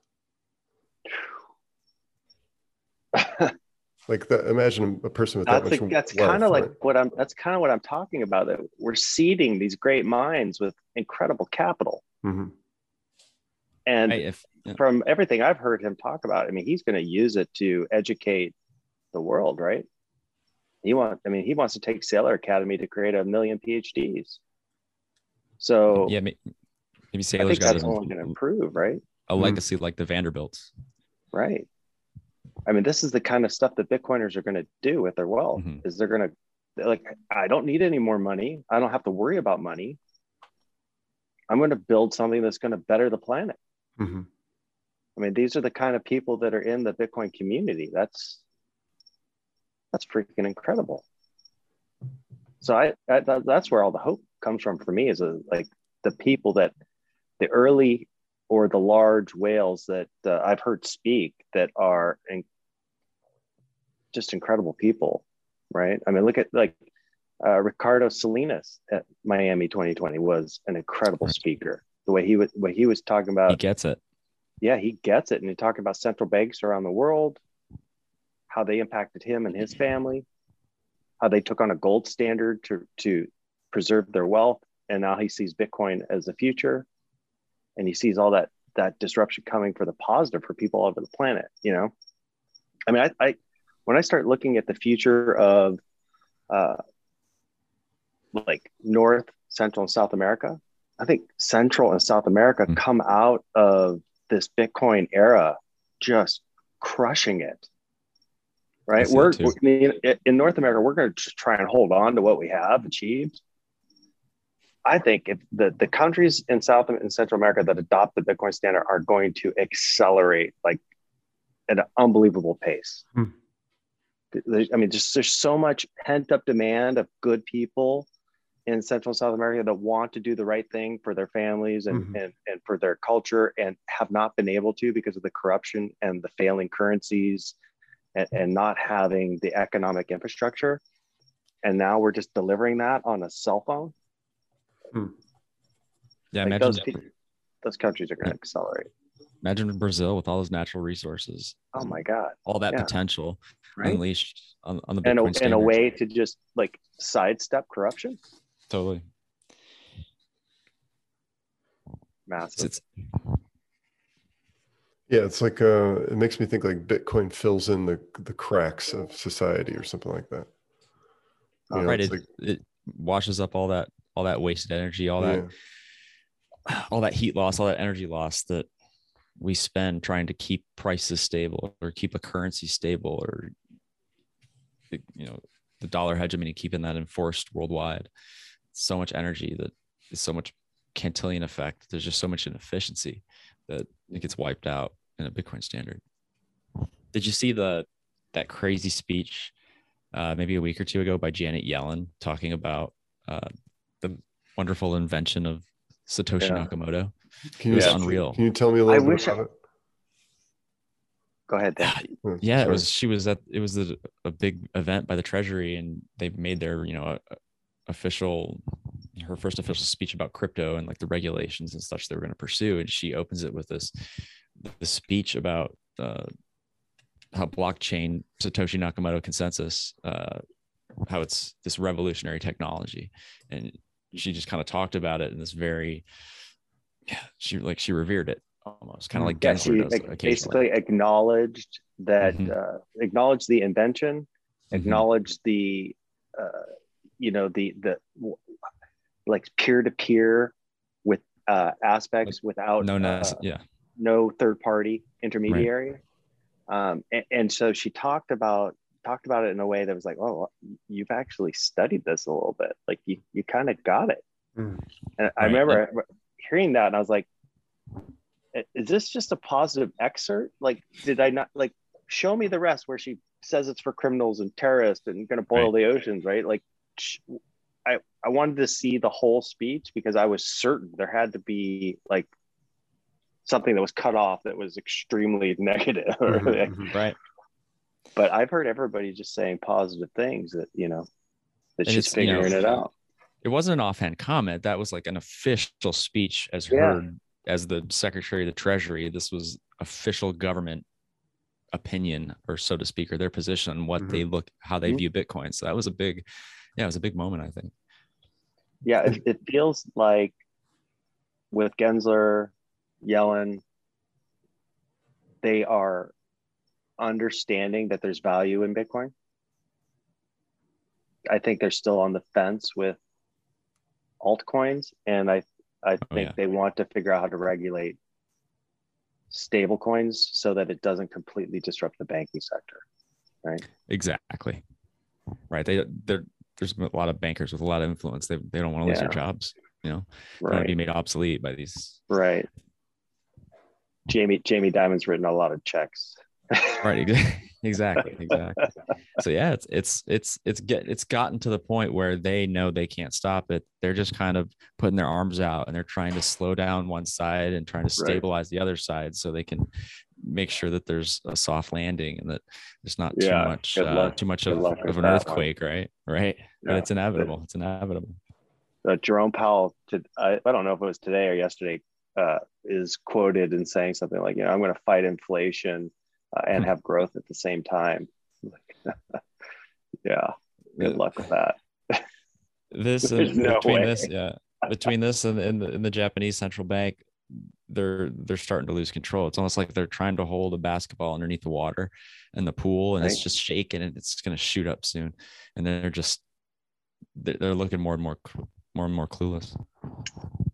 Speaker 1: like that. Imagine a person with that
Speaker 2: that's
Speaker 1: much.
Speaker 2: that's kind of like
Speaker 1: right?
Speaker 2: what I'm. That's kind of what I'm talking about. That we're seeding these great minds with incredible capital,
Speaker 1: Mhm.
Speaker 2: and
Speaker 3: Hey, if yeah.
Speaker 2: from everything I've heard him talk about, I mean, he's going to use it to educate the world, right? He wants. I mean, he wants to take Saylor Academy to create a million PhDs. So
Speaker 3: yeah, may- maybe
Speaker 2: I
Speaker 3: Saylor's
Speaker 2: think
Speaker 3: got
Speaker 2: that's
Speaker 3: a,
Speaker 2: only going to improve, right?
Speaker 3: a legacy like the Vanderbilts.
Speaker 2: Right. I mean, this is the kind of stuff that Bitcoiners are going to do with their wealth.
Speaker 3: Mhm.
Speaker 2: Is they're going to like, I don't need any more money. I don't have to worry about money. I'm going to build something that's going to better the planet.
Speaker 1: Mhm.
Speaker 2: I mean, these are the kind of people that are in the Bitcoin community. That's that's freaking incredible. So I, I that, that's where all the hope comes from for me is a, like the people that the early or the large whales that uh, I've heard speak that are in, just incredible people, right? I mean, look at like uh, Ricardo Salinas at Miami 2020 was an incredible
Speaker 3: Right.
Speaker 2: speaker. The way he was, what he was talking about
Speaker 3: he gets it.
Speaker 2: yeah, he gets it. And he talked about central banks around the world, how they impacted him and his family, how they took on a gold standard to, to preserve their wealth. And now he sees Bitcoin as the future. And he sees all that that disruption coming for the positive for people all over the planet, you know? I mean, I, I when I start looking at the future of uh, like North, Central, and South America, I think Central and South America
Speaker 3: Mm.
Speaker 2: come out of this Bitcoin era just crushing it. Right? We're,
Speaker 3: that too.
Speaker 2: we're in- North America, we're going to try and hold on to what we have achieved. I think if the, the countries in South and Central America that adopt the Bitcoin standard are going to accelerate like at an unbelievable pace.
Speaker 1: Hmm.
Speaker 2: I mean, just there's so much pent up demand of good people in Central and South America that want to do the right thing for their families and,
Speaker 1: Mhm.
Speaker 2: and, and for their culture and have not been able to because of the corruption and the failing currencies and, and not having the economic infrastructure. And now we're just delivering that on a cell phone.
Speaker 3: Yeah,
Speaker 2: Like those, those countries are going to accelerate.
Speaker 3: Imagine Brazil with all those natural resources,
Speaker 2: Oh my God.
Speaker 3: all that
Speaker 2: Yeah.
Speaker 3: potential
Speaker 2: Right.
Speaker 3: unleashed on, on the
Speaker 2: And
Speaker 3: Bitcoin
Speaker 2: a, and a way to just like sidestep corruption.
Speaker 3: Totally.
Speaker 2: Massive.
Speaker 3: It's,
Speaker 1: Yeah, it's like uh, it makes me think like Bitcoin fills in the the cracks of society or something like that. You know,
Speaker 3: right. It,
Speaker 1: like-
Speaker 3: it washes up all that all that wasted energy, all that all that heat loss, all that energy loss that we spend trying to keep prices stable or keep a currency stable or you know the dollar hegemony keeping that enforced worldwide. So much energy that is so much Cantillon effect. There's just so much inefficiency that it gets wiped out in a Bitcoin standard. Did you see the that crazy speech uh, maybe a week or two ago by Janet Yellen talking about uh, the wonderful invention of Satoshi
Speaker 2: Yeah.
Speaker 3: Nakamoto?
Speaker 1: Can
Speaker 3: It
Speaker 1: you
Speaker 3: was
Speaker 1: just-
Speaker 3: unreal.
Speaker 1: Can you tell me a
Speaker 2: I
Speaker 1: little bit
Speaker 2: wish I-
Speaker 1: about
Speaker 2: Go ahead, Dan.
Speaker 1: it?
Speaker 3: Yeah, it was. She was at. It was a, a big event by the Treasury, and they made their you know a, a- official her first official speech about crypto and like the regulations and such they were going to pursue. And she opens it with this this speech about uh, how blockchain Satoshi Nakamoto consensus, uh, how it's this revolutionary technology, and she just kind of talked about it in this very, yeah, she like she revered it almost, kind of like
Speaker 2: Yeah,
Speaker 3: Gensler
Speaker 2: she
Speaker 3: does
Speaker 2: like, basically acknowledged that
Speaker 3: Mhm.
Speaker 2: uh, acknowledged the invention,
Speaker 3: Mhm.
Speaker 2: acknowledged the uh, you know the the like peer to peer with uh, aspects without
Speaker 3: No, no,
Speaker 2: uh,
Speaker 3: yeah.
Speaker 2: no third party intermediary. Um, and, and so she talked about talked about it in a way that was like, oh, you've actually studied this a little bit. Like you you kind of got it.
Speaker 1: Mm.
Speaker 2: And I
Speaker 3: Right.
Speaker 2: remember hearing that, and I was like, is this just a positive excerpt? Like, did I not like show me the rest where she says it's for criminals and terrorists and going to boil the oceans, right? Like, I I wanted to see the whole speech because I was certain there had to be like something that was cut off that was extremely negative.
Speaker 1: Mhm, mhm.
Speaker 3: Right.
Speaker 2: But I've heard everybody just saying positive things that you know that
Speaker 3: And
Speaker 2: she's
Speaker 3: it's, you know,
Speaker 2: figuring it out.
Speaker 3: It wasn't an offhand comment. That was like an official speech as
Speaker 2: Yeah.
Speaker 3: heard as the Secretary of the Treasury. This was official government opinion, or so to speak, or their position on what
Speaker 1: Mhm.
Speaker 3: they look, how they
Speaker 2: Mhm.
Speaker 3: view Bitcoin. So that was a big, yeah, it was a big moment, I think.
Speaker 2: Yeah, it, it feels like with Gensler, Yellen, they are understanding that there's value in Bitcoin. I think they're still on the fence with altcoins, and I I
Speaker 3: Oh,
Speaker 2: think
Speaker 3: yeah.
Speaker 2: they want to figure out how to regulate stable coins so that it doesn't completely disrupt the banking sector. Right?
Speaker 3: Exactly. Right. They there there's a lot of bankers with a lot of influence. They they don't want to lose their jobs. You know, they want to be made obsolete by these.
Speaker 2: Right. Jamie Jamie Dimon's written a lot of checks.
Speaker 3: Right. exa- Exactly. Exactly. so yeah, it's it's it's it's get it's gotten to the point where they know they can't stop it. They're just kind of putting their arms out and they're trying to slow down one side and trying to
Speaker 2: Right.
Speaker 3: stabilize the other side so they can make sure that there's a soft landing and that there's not too much uh, too much
Speaker 2: good
Speaker 3: of, of an
Speaker 2: that one.
Speaker 3: earthquake, right? Right. But it's inevitable. It's inevitable.
Speaker 2: uh, Jerome Powell, to, I, I don't know if it was today or yesterday, uh, is quoted in saying something like, you know, I'm going to fight inflation uh, and
Speaker 3: Hmm.
Speaker 2: have growth at the same time. yeah, good luck with that.
Speaker 3: this and
Speaker 2: no
Speaker 3: between
Speaker 2: way.
Speaker 3: this yeah between this and, and, the, and the japanese central bank they're they're starting to lose control it's almost like they're trying to hold a basketball underneath the water in the pool and it's just shaking and it's going to shoot up soon and then they're just they're, they're looking more and more more and more clueless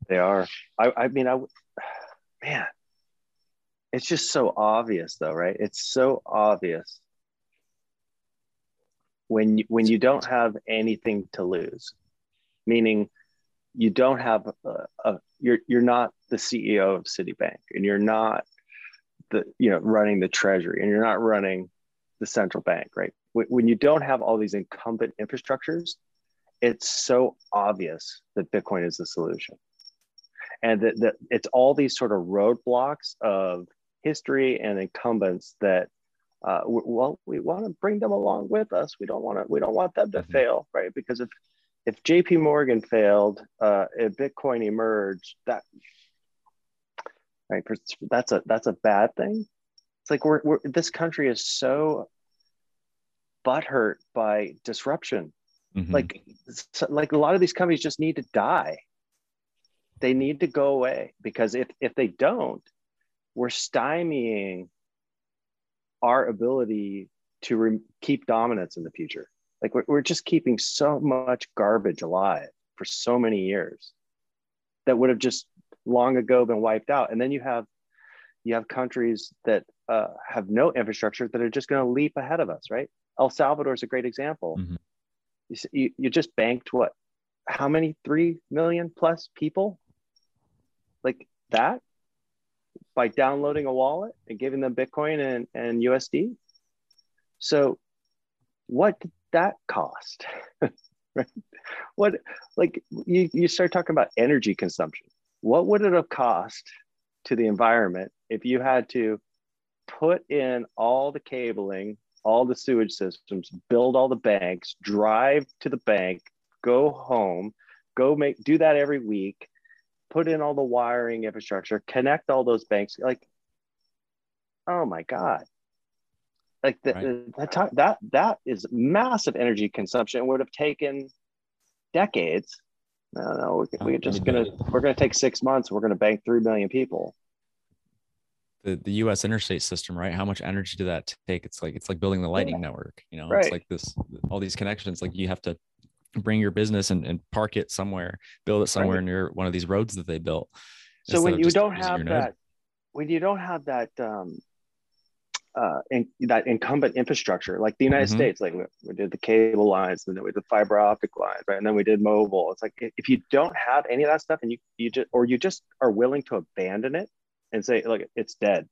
Speaker 2: They are. I, I mean, I man, it's just so obvious, though, right? It's so obvious when you, when you don't have anything to lose, meaning you don't have a, a you're you're not the CEO of Citibank, and you're not the you know running the Treasury, and you're not running the central bank, right? When, when you don't have all these incumbent infrastructures, it's so obvious that Bitcoin is the solution and that, that it's all these sort of roadblocks of history and incumbents that uh, well we want to bring them along with us. We don't want to we don't want them to
Speaker 3: Mhm.
Speaker 2: fail right? Because if if jp morgan failed uh, if bitcoin emerged that right that's a that's a bad thing. It's like we're, we're this country is so butthurt by disruption.
Speaker 3: Mhm.
Speaker 2: like like a lot of these companies just need to die. They need to go away because if if they don't we're stymieing our ability to re- keep dominance in the future. Like we're, we're just keeping so much garbage alive for so many years that would have just long ago been wiped out. And then you have you have countries that uh, have no infrastructure that are just going to leap ahead of us right? El salvador is a great example.
Speaker 3: Mhm.
Speaker 2: you, you, you just banked what? How many? 3 million plus people? Like that by downloading a wallet and giving them bitcoin and, and usd so what did that cost? Right? What like you, you start talking about energy consumption. What would it have cost to the environment if you had to put in all the cabling all the sewage systems build all the banks drive to the bank go home go make do that every week put in all the wiring infrastructure connect all those banks like oh my god. Like the,
Speaker 3: Right.
Speaker 2: that, ti- that that is massive energy consumption. Would have taken decades. No no we're,
Speaker 3: Oh,
Speaker 2: we're just gonna we're gonna take six months. We're gonna bank three million people.
Speaker 3: The, the us interstate system right? How much energy did that take? It's like it's like building the lightning network you know?
Speaker 2: Right.
Speaker 3: it's like this all these connections like you have to bring your business and, and park it somewhere build it somewhere
Speaker 2: Right.
Speaker 3: near one of these roads that they built
Speaker 2: so when you don't have that when you don't have that um uh in, that incumbent infrastructure like the united
Speaker 3: Mhm.
Speaker 2: states like we, we did the cable lines and then we did fiber optic lines right? And then we did mobile. It's like if you don't have any of that stuff and you you just or you just are willing to abandon it and say look it's dead.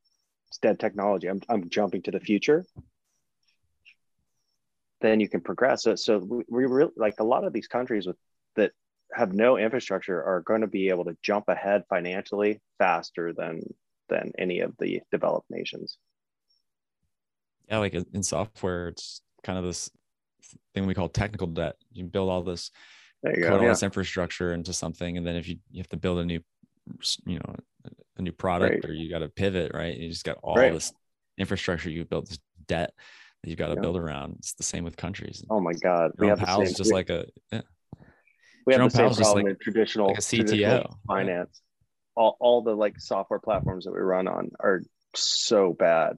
Speaker 2: It's dead technology. I'm, I'm jumping to the future then you can progress so, so we, we really like a lot of these countries with that have no infrastructure are going to be able to jump ahead financially faster than than any of the developed nations.
Speaker 3: Yeah, like in software, it's kind of this thing we call technical debt. You build all this,
Speaker 2: There you go.
Speaker 3: all
Speaker 2: Yeah.
Speaker 3: this infrastructure into something, and then if you you have to build a new, you know, a new product
Speaker 2: Right.
Speaker 3: or you got to pivot, right? You just got all
Speaker 2: Right.
Speaker 3: this infrastructure you built, this debt you've got to
Speaker 2: Yeah.
Speaker 3: build around. It's the same with countries.
Speaker 2: Oh my God. We
Speaker 3: Jerome
Speaker 2: have the
Speaker 3: Powell's
Speaker 2: same,
Speaker 3: just like a yeah.
Speaker 2: we have
Speaker 3: Jerome
Speaker 2: the same
Speaker 3: Powell's
Speaker 2: problem
Speaker 3: like-
Speaker 2: in traditional,
Speaker 3: like CTO,
Speaker 2: traditional finance. All, all the like software platforms that we run on are so bad,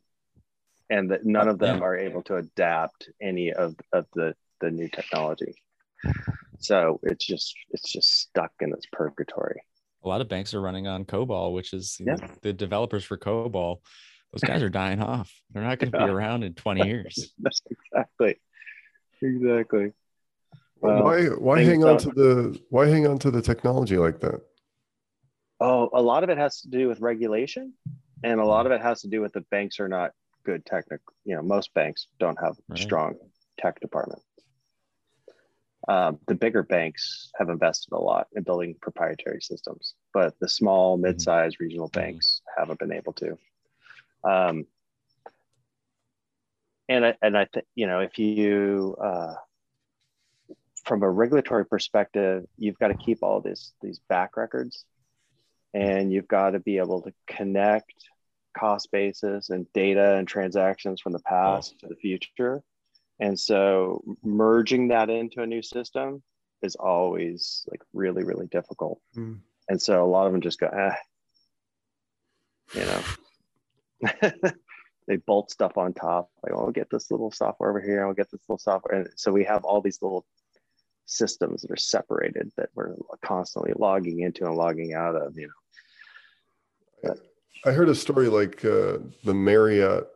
Speaker 2: and that none uh, of them are able to adapt any of, of the the new technology. So it's just it's just stuck in this purgatory.
Speaker 3: a lot of banks are running on COBOL, which is
Speaker 2: Yeah.
Speaker 3: the, the developers for COBOL. Those guys are dying off. They're not going to
Speaker 2: Yeah.
Speaker 3: be around in 20 years.
Speaker 2: That's exactly, exactly. Well,
Speaker 1: why why hang on
Speaker 2: don't-
Speaker 1: to the why hang on to the technology like that?
Speaker 2: Oh, a lot of it has to do with regulation, and a lot of it has to do with the banks are not good technical. You know, most banks don't have
Speaker 3: Right.
Speaker 2: strong tech department. Um, the bigger banks have invested a lot in building proprietary systems, but the small, mid-sized regional banks haven't been able to. Um, and I, and I think you know if you uh, from a regulatory perspective, you've got to keep all these these back records, and you've got to be able to connect cost basis and data and transactions from the past to the future. And so merging that into a new system is always like really, really difficult.
Speaker 1: Hmm.
Speaker 2: And so a lot of them just go, eh, you know, they bolt stuff on top. Like, oh, I'll get this little software over here. I'll get this little software. And so we have all these little systems that are separated that we're constantly logging into and logging out of, you know.
Speaker 1: I heard a story like uh, the Marriott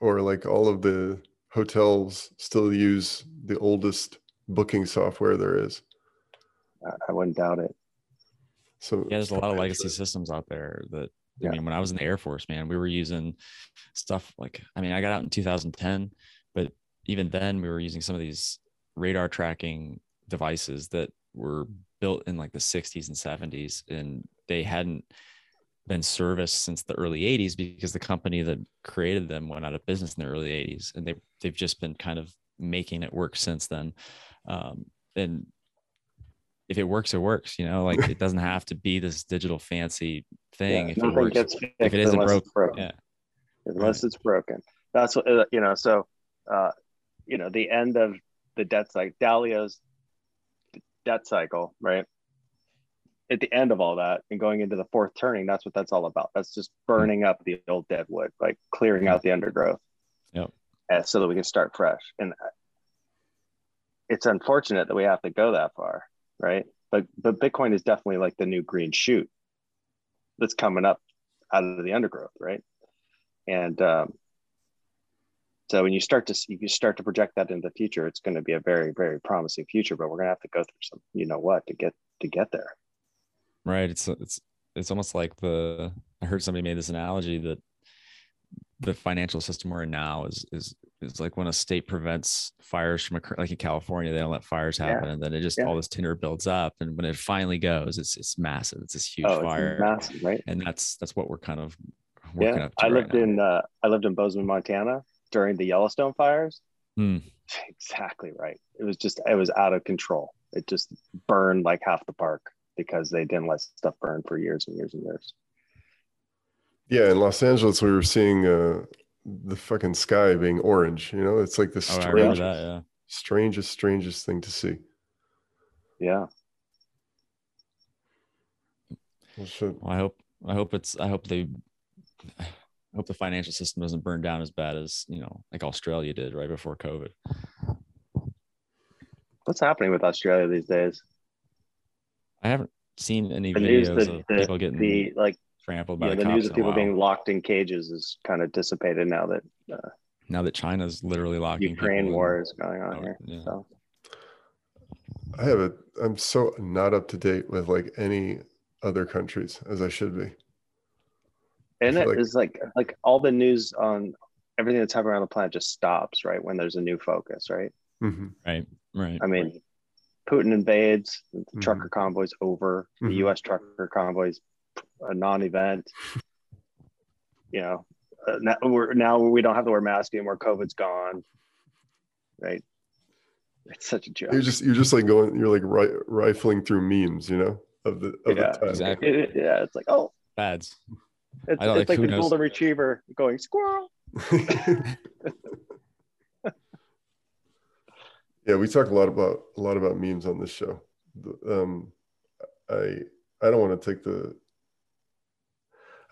Speaker 1: or like all of the hotels still use the oldest booking software there is.
Speaker 2: I- I wouldn't doubt it.
Speaker 1: So
Speaker 3: Yeah, there's a lot of legacy systems out there that
Speaker 2: Yeah.
Speaker 3: Mean, when I was in the Air Force, man, we were using stuff like I mean, I got out in 2010, but even then we were using some of these radar tracking devices that were built in like the 60s and 70s and they hadn't been serviced since the early 80s because the company that created them went out of business in the early 80s and they they've just been kind of making it work since then um, and if it works it works you know like it doesn't have to be this digital fancy thing
Speaker 2: Yeah,
Speaker 3: if it works
Speaker 2: gets fixed
Speaker 3: if it isn't broke
Speaker 2: it's broken.
Speaker 3: yeah
Speaker 2: unless it's broken. That's what uh, you know. So, uh, you know, the end of the debt cycle, Dalio's debt cycle, right? At the end of all that and going into the fourth turning, that's what that's all about. That's just burning up the old dead wood, like clearing out the undergrowth,
Speaker 3: Yep.
Speaker 2: uh, so that we can start fresh. And uh, it's unfortunate that we have to go that far, right? But but Bitcoin is definitely like the new green shoot that's coming up out of the undergrowth, right? And um, so when you start to see, you start to project that into the future, it's going to be a very, very promising future. But we're going to have to go through some, you know what, to get to get there.
Speaker 3: right it's it's it's almost like the i heard somebody made this analogy that the financial system we're in now is is is like when a state prevents fires from occurring like in california they don't let fires
Speaker 2: Yeah.
Speaker 3: happen and then it just
Speaker 2: Yeah.
Speaker 3: all this tinder builds up and when it finally goes it's it's massive it's this huge
Speaker 2: oh,
Speaker 3: fire
Speaker 2: it's massive, right?
Speaker 3: and that's that's what we're kind of working
Speaker 2: Yeah,
Speaker 3: up to
Speaker 2: I
Speaker 3: right
Speaker 2: lived
Speaker 3: now.
Speaker 2: in uh, I lived in Bozeman, Montana during the Yellowstone fires.
Speaker 3: Hmm.
Speaker 2: Exactly right. It was just it was out of control. It just burned like half the park because they didn't let stuff burn for years and years and years.
Speaker 1: yeah, in Los Angeles, we were seeing uh, the fucking sky being orange. You know, it's like the
Speaker 3: oh
Speaker 1: strangest,
Speaker 3: that yeah
Speaker 1: strangest, strangest thing to see.
Speaker 2: Yeah.
Speaker 1: So,
Speaker 3: well, i hope i hope it's i hope they I hope the financial system doesn't burn down as bad as you know like australia did right before covid
Speaker 2: What's happening with Australia these days?
Speaker 3: I haven't seen any
Speaker 2: The news,
Speaker 3: videos
Speaker 2: the,
Speaker 3: of
Speaker 2: the,
Speaker 3: people getting
Speaker 2: the like
Speaker 3: trampled by
Speaker 2: yeah,
Speaker 3: the
Speaker 2: the news
Speaker 3: in
Speaker 2: of people being locked in cages is kind of dissipated now that uh,
Speaker 3: now that China's literally locking
Speaker 2: Ukraine war
Speaker 3: in-
Speaker 2: is going on
Speaker 3: oh,
Speaker 2: here.
Speaker 3: yeah.
Speaker 2: So
Speaker 1: I have a. I'm so not up to date with like any other countries as I should be.
Speaker 2: and
Speaker 1: feel
Speaker 2: it
Speaker 1: like-
Speaker 2: is like like all the news on everything that's happening around the planet just stops right when there's a new focus, right?
Speaker 1: hmm
Speaker 3: right, right.
Speaker 2: I mean, Putin invades, the
Speaker 1: Mhm.
Speaker 2: trucker convoy's over, the
Speaker 1: Mhm.
Speaker 2: U.S. trucker convoy's a non-event. you know, uh, now we're now we don't have to wear masks anymore. COVID's gone, right? It's such a joke.
Speaker 1: You're just you're just like going. You're like ri- rifling through memes, you know, of the of
Speaker 2: Yeah,
Speaker 1: the time.
Speaker 3: exactly.
Speaker 2: It- it- yeah, it's like oh,
Speaker 3: Fads.
Speaker 2: it's,
Speaker 3: I don't
Speaker 2: it's
Speaker 3: like
Speaker 2: like the
Speaker 3: knows.
Speaker 2: golden retriever going squirrel.
Speaker 1: yeah, we talk a lot about a lot about memes on this show. Um, I I don't want to take the.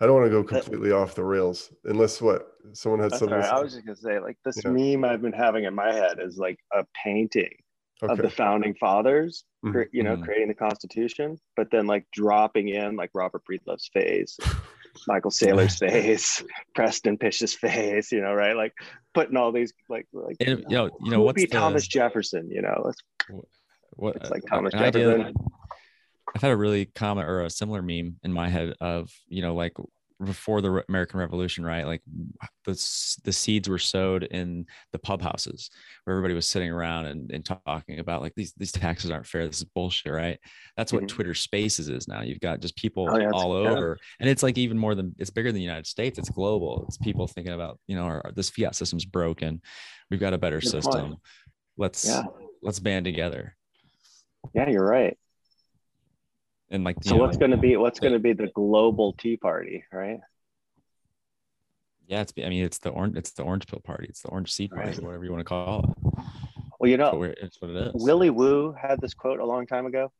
Speaker 1: I don't want to go completely off the rails unless what someone had something. to
Speaker 2: right. I
Speaker 1: say.
Speaker 2: was just gonna say like this
Speaker 1: Yeah.
Speaker 2: meme I've been having in my head is like a painting of the founding fathers,
Speaker 1: Mhm.
Speaker 2: cre- you know,
Speaker 3: Mhm.
Speaker 2: creating the Constitution, but then like dropping in like Robert Breedlove's face, Michael Saylor's face, Preston Pysh's face, you know, right? Like putting all these like like
Speaker 3: And, you know, you
Speaker 2: who
Speaker 3: know
Speaker 2: would
Speaker 3: what's
Speaker 2: be
Speaker 3: the,
Speaker 2: Thomas Jefferson, you know, let's
Speaker 3: what
Speaker 2: it's like
Speaker 3: uh,
Speaker 2: Thomas
Speaker 3: an idea-
Speaker 2: Jefferson.
Speaker 3: I've had a really common or a similar meme in my head of you know like before the American Revolution, right? Like the the seeds were sowed in the pub houses where everybody was sitting around and, and talking about like these these taxes aren't fair. This is bullshit, right? That's what
Speaker 2: Mhm.
Speaker 3: Twitter Spaces is now. You've got just people
Speaker 2: Oh, yeah,
Speaker 3: all
Speaker 2: yeah.
Speaker 3: over, and it's like even more than it's bigger than the United States. It's global. It's people thinking about you know our, this fiat system's broken. We've got a better
Speaker 2: Good point.
Speaker 3: system. Let's
Speaker 2: Yeah.
Speaker 3: let's band together
Speaker 2: Yeah, you're right.
Speaker 3: And like
Speaker 2: So
Speaker 3: you
Speaker 2: what's
Speaker 3: know,
Speaker 2: gonna be what's gonna be the global tea party, right?
Speaker 3: Yeah, it's I mean it's the orange it's the orange pill party. It's the orange seed party,
Speaker 2: Right.
Speaker 3: whatever you want to call it.
Speaker 2: Well, you know,
Speaker 3: we're- it's what it is.
Speaker 2: Willy Woo had this quote a long time ago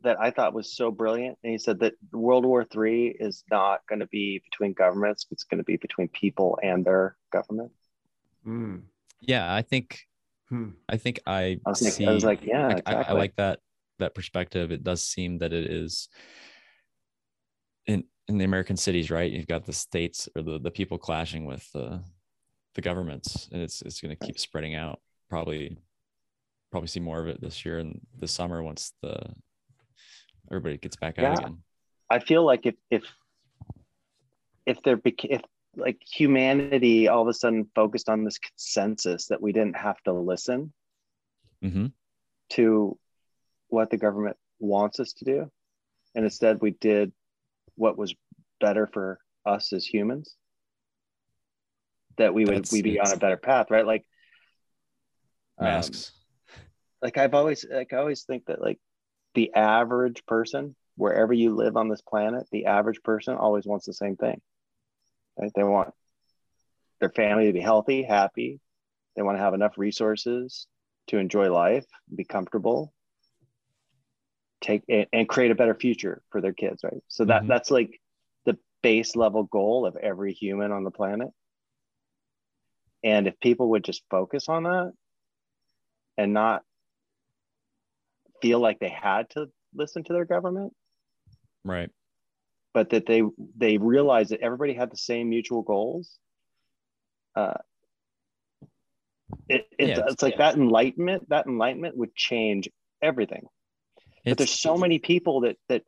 Speaker 2: that I thought was so brilliant. And he said that World War III is not going to be between governments, it's going to be between people and their government.
Speaker 1: Mm.
Speaker 3: yeah, I think
Speaker 1: Hmm.
Speaker 3: I think I
Speaker 2: I was, like, I was like, yeah,
Speaker 3: I, I- I like that that perspective. It does seem that it is in in the American cities, right? You've got the states or the, the people clashing with the the governments, and it's it's going to keep spreading out. Probably probably see more of it this year and this summer once the everybody gets back out
Speaker 2: Yeah.
Speaker 3: again.
Speaker 2: I feel like if if if there bec- if like humanity all of a sudden focused on this consensus that we didn't have to listen
Speaker 3: hmm
Speaker 2: to what the government wants us to do. And instead we did what was better for us as humans that we would we be on a better path right? Like um,
Speaker 3: Masks.
Speaker 2: like i've always like i always think that like the average person wherever you live on this planet the average person always wants the same thing. Right? They want their family to be healthy happy. They want to have enough resources to enjoy life be comfortable take and, create a better future for their kids right so that
Speaker 3: Mhm.
Speaker 2: that's like the base level goal of every human on the planet and if people would just focus on that and not feel like they had to listen to their government
Speaker 3: Right.
Speaker 2: but that they they realized that everybody had the same mutual goals uh it, it's,
Speaker 3: Yeah,
Speaker 2: it's like that enlightenment that enlightenment would change everything but there's so many people that that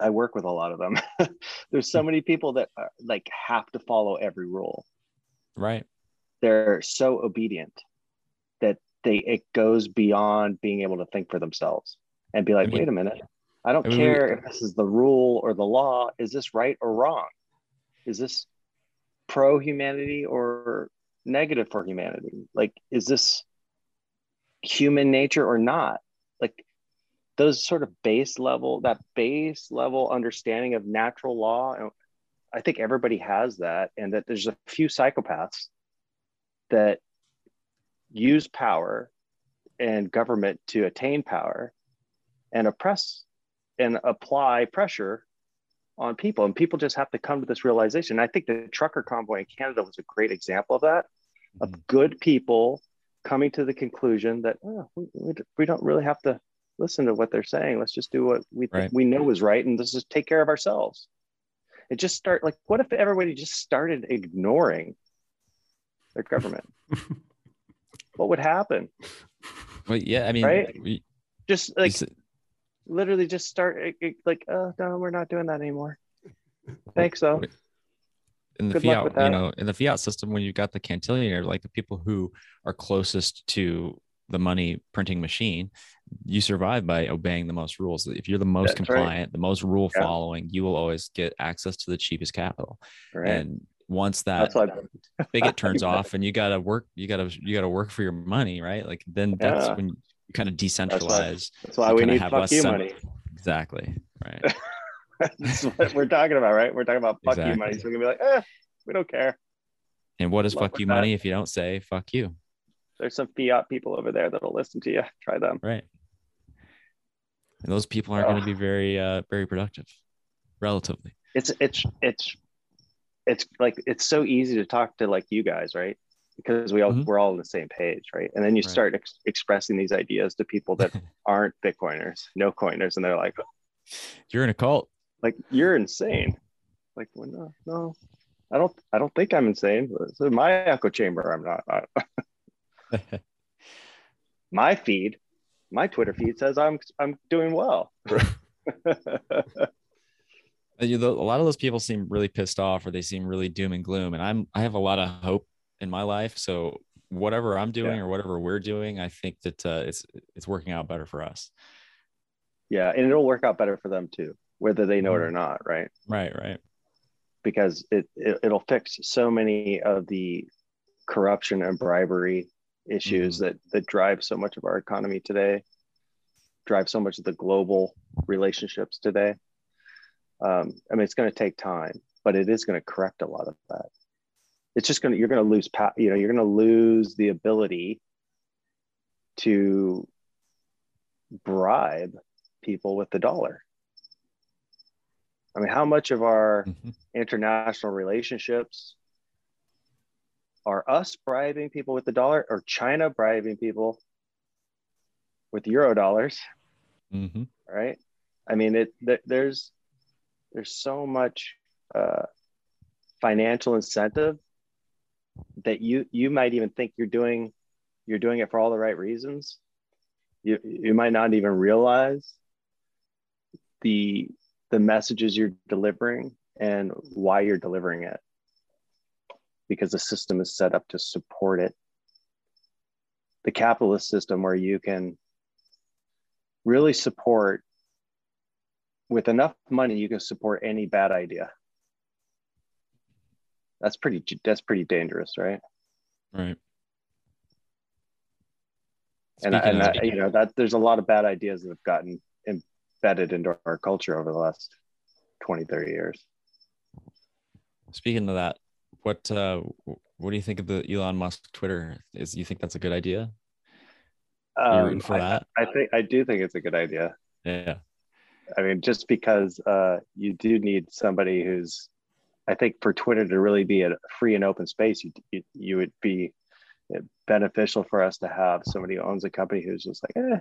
Speaker 2: i work with a lot of them. There's so many people that are, like have to follow every rule.
Speaker 3: Right.
Speaker 2: they're so obedient that they it goes beyond being able to think for themselves and be like
Speaker 3: I mean-
Speaker 2: wait a minute. I don't
Speaker 3: I mean,
Speaker 2: care if this is the rule or the law. Is this right or wrong? Is this pro humanity or negative for humanity? Like is this human nature or not? Like those sort of base level that base level understanding of natural law i think everybody has that and that there's a few psychopaths that use power and government to attain power and oppress and apply pressure on people and people just have to come to this realization i think the trucker convoy in canada was a great example of that of
Speaker 3: Mhm.
Speaker 2: good people coming to the conclusion that oh, we, we don't really have to listen to what they're saying let's just do what we think
Speaker 3: Right.
Speaker 2: we know is right and let's just take care of ourselves it just start like what if everybody just started ignoring their government what would happen
Speaker 3: Well, yeah. I mean,
Speaker 2: Right?
Speaker 3: we,
Speaker 2: just like literally just start it- it- like oh no we're not doing that anymore thanks though
Speaker 3: in the
Speaker 2: Good
Speaker 3: fiat, you know, in the fiat system, when you've got the cantillionaire, like the people who are closest to the money printing machine you survive by obeying the most rules if you're the most
Speaker 2: That's right.
Speaker 3: compliant the most rule
Speaker 2: Yeah.
Speaker 3: following you will always get access to the cheapest capital
Speaker 2: Right.
Speaker 3: and once that bigot turns off and you gotta work you gotta you gotta work for your money right like then that's
Speaker 2: Yeah.
Speaker 3: when you kind of decentralize
Speaker 2: that's why
Speaker 3: you
Speaker 2: we
Speaker 3: kinda
Speaker 2: need
Speaker 3: have
Speaker 2: fuck you money.
Speaker 3: exactly right
Speaker 2: That's what we're talking about, right? We're talking about fuck you money. So we're gonna be like, eh, we don't care.
Speaker 3: and what is
Speaker 2: Love
Speaker 3: fuck you
Speaker 2: that.
Speaker 3: money if you don't say fuck you
Speaker 2: There's some fiat people over there that'll listen to you. Try them.
Speaker 3: right and those people aren't going to be very uh very productive relatively
Speaker 2: It's it's it's it's like it's so easy to talk to like you guys, right? Because we all
Speaker 3: Mhm.
Speaker 2: we're all on the same page, right? And then you
Speaker 3: Right.
Speaker 2: start ex- expressing these ideas to people that aren't Bitcoiners, no coiners, and they're like,
Speaker 3: you're in a cult
Speaker 2: like you're insane. Like, well, no, no, I don't, I don't think I'm insane. It's in my echo chamber. I'm not. I- my feed, my Twitter feed says I'm, I'm doing well.
Speaker 3: You- a lot of those people seem really pissed off or they seem really doom and gloom and i'm i have a lot of hope in my life so whatever i'm doing
Speaker 2: Yeah.
Speaker 3: or whatever we're doing i think that uh, it's it's working out better for us
Speaker 2: yeah, and it'll work out better for them too, whether they know it or not, right?
Speaker 3: right right
Speaker 2: Because it, it it'll fix so many of the corruption and bribery issues that that drive so much of our economy today, drive so much of the global relationships today. Um, I mean, it's going to take time, but it is going to correct a lot of that. It's just going to you're going to lose you know you're going to lose the ability to bribe people with the dollar. I mean, how much of our
Speaker 3: Mhm.
Speaker 2: international relationships are us bribing people with the dollar or China bribing people with euro dollars,
Speaker 3: Mhm.
Speaker 2: right? I mean, it th- there's there's so much uh, financial incentive that you you might even think you're doing you're doing it for all the right reasons. You you might not even realize the the messages you're delivering and why you're delivering it because the system is set up to support it. The capitalist system where you can really support with enough money you can support any bad idea. That's pretty that's pretty dangerous right?
Speaker 3: Right.
Speaker 2: And, I-
Speaker 3: Speaking
Speaker 2: and I, you know that there's a lot of bad ideas that have gotten embedded into our culture over the last 20 30 years.
Speaker 3: Speaking of that what uh what do you think of the elon musk twitter? Is you think that's a good idea?
Speaker 2: Um,
Speaker 3: rooting for
Speaker 2: I,
Speaker 3: that?
Speaker 2: I think i do think it's a good idea.
Speaker 3: Yeah.
Speaker 2: I mean, just because uh, you do need somebody who's, I think for Twitter to really be a free and open space, you, you, you would be beneficial for us to have somebody who owns a company who's just like, eh,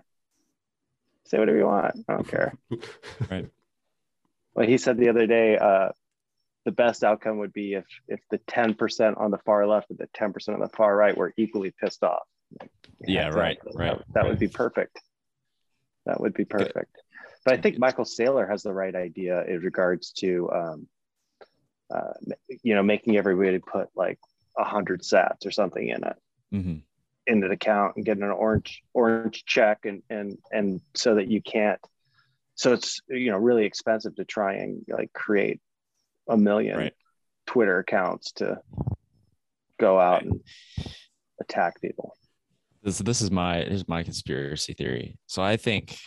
Speaker 2: say whatever you want. I don't care.
Speaker 3: right.
Speaker 2: Well, he said the other day, uh, the best outcome would be if if the 10% on the far left and the 10% on the far right were equally pissed off. Like,
Speaker 3: Yeah, right,
Speaker 2: exactly.
Speaker 3: right,
Speaker 2: That, that would be perfect. That would be perfect. But I think Michael Saylor has the right idea in regards to, um, uh, you know, making everybody put like a hundred sats or something in it
Speaker 3: hmm
Speaker 2: in an account and getting an orange orange check and and and so that you can't so it's you know really expensive to try and like create a million
Speaker 3: Right.
Speaker 2: twitter accounts to go out and attack people
Speaker 3: this this is my here's my conspiracy theory. So I think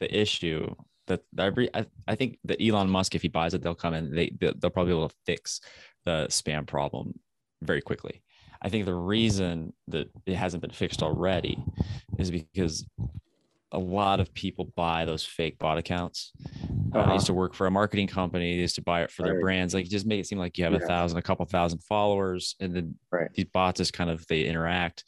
Speaker 3: the issue that every I, I think that Elon Musk, if he buys it, they'll come in. They they'll they'll probably be able to fix the spam problem very quickly. I think the reason that it hasn't been fixed already is because a lot of people buy those fake bot accounts. Uh, I
Speaker 2: Uh-huh.
Speaker 3: used to work for a marketing company. They used to buy it for their brands. Like just make it seem like you have a thousand, a couple thousand followers, and then
Speaker 2: Right.
Speaker 3: these bots just kind of they interact.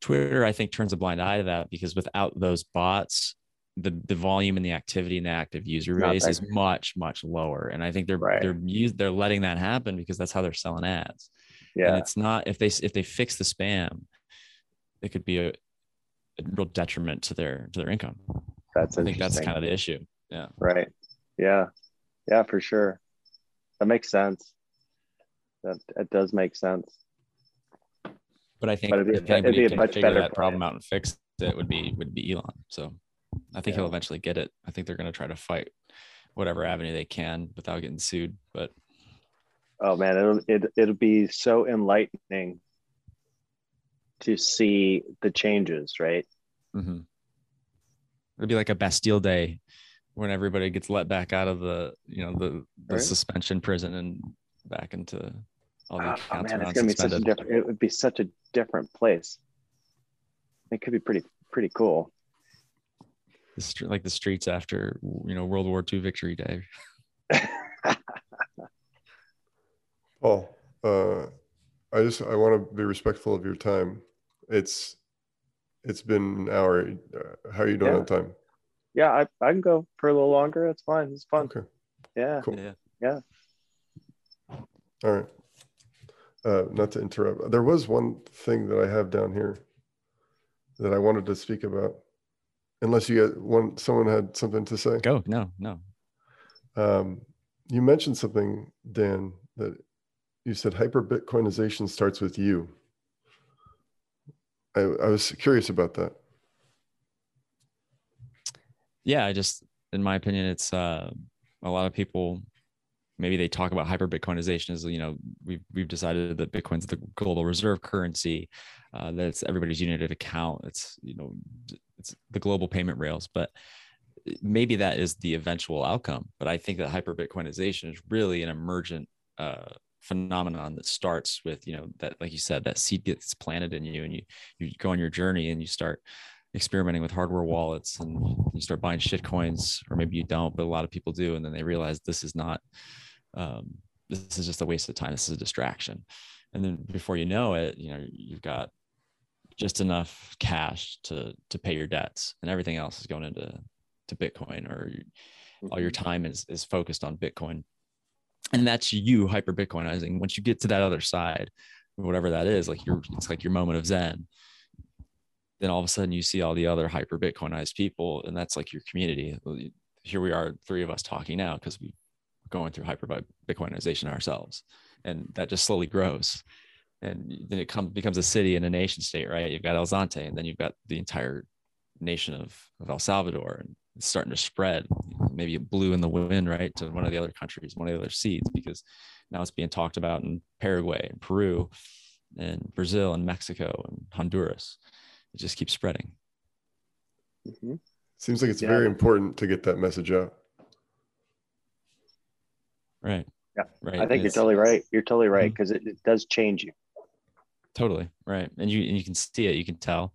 Speaker 3: Twitter, I think, turns a blind eye to that because without those bots, the the volume and the activity and the active user base is much much lower. And I think they're
Speaker 2: Right.
Speaker 3: they're they're letting that happen because that's how they're selling ads. And
Speaker 2: yeah
Speaker 3: it's not if they if they fix the spam, it could be a real detriment to their to their income.
Speaker 2: that's
Speaker 3: I think that's kind of the issue. Yeah.
Speaker 2: right yeah yeah for sure that makes sense that that does make sense
Speaker 3: But I think
Speaker 2: But it'd be- it'd
Speaker 3: anybody
Speaker 2: be a
Speaker 3: can
Speaker 2: much
Speaker 3: figure
Speaker 2: better
Speaker 3: that problem out and fix it, would be would be Elon. So I think he'll eventually get it. I think they're going to try to fight whatever avenue they can without getting sued. But
Speaker 2: Oh man, it'll it, it'll be so enlightening to see the changes, right?
Speaker 3: mhm. it'd be like a Bastille Day when everybody gets let back out of the you know the the
Speaker 2: Right.
Speaker 3: suspension prison and back into all the
Speaker 2: Oh, man, it's gonna be such a different. It would be such a different place. It could be pretty pretty cool.
Speaker 3: The str- like the streets after you know World War II Victory Day.
Speaker 1: Paul, uh, I just I want to be respectful of your time. It's it's been an hour. Uh, how are you doing
Speaker 2: Yeah.
Speaker 1: on time?
Speaker 2: Yeah, I, I can go for a little longer. It's fine. It's fun.
Speaker 1: Okay,
Speaker 2: Yeah.
Speaker 1: cool.
Speaker 3: Yeah.
Speaker 1: All right. Uh, not to interrupt. There was one thing that I have down here that I wanted to speak about. Unless you got one, someone had something to say.
Speaker 3: Go no no
Speaker 1: Um, you mentioned something, Dan, that you said hyper Bitcoinization starts with you. I, I was curious about that.
Speaker 3: yeah i just in my opinion it's uh a lot of people maybe they talk about hyper bitcoinization as you know we've we've decided that bitcoin's the global reserve currency uh, that it's everybody's unit of account. It's you know it's the global payment rails. But maybe that is the eventual outcome. But i think that hyper bitcoinization is really an emergent uh, phenomenon that starts with you know that like you said that seed gets planted in you and you you go on your journey and you start experimenting with hardware wallets and you start buying shit coins or maybe you don't but a lot of people do and then they realize this is not um, this is just a waste of time. This is a distraction. And then before you know it you know you've got just enough cash to to pay your debts and everything else is going into to bitcoin or all your time is is focused on bitcoin and that's you hyper bitcoinizing. Once you get to that other side whatever that is like your it's like your moment of zen. Then all of a sudden you see all the other hyper bitcoinized people and that's like your community. Here we are three of us talking now because we're going through hyper bitcoinization ourselves. And that just slowly grows. And then it comes becomes a city and a nation state right? You've got el zonte and then you've got the entire nation of, of el salvador and it's starting to spread maybe it blew in the wind right to one of the other countries one of the other seeds because now it's being talked about in paraguay and peru and brazil and mexico and honduras it just keeps spreading
Speaker 2: Mhm.
Speaker 1: Seems like it's
Speaker 2: Yeah.
Speaker 1: very important to get that message out.
Speaker 3: right
Speaker 2: Yeah,
Speaker 3: right
Speaker 2: I think you're totally right. You're totally right because it, it does change you.
Speaker 3: totally right and you and you can see it you can tell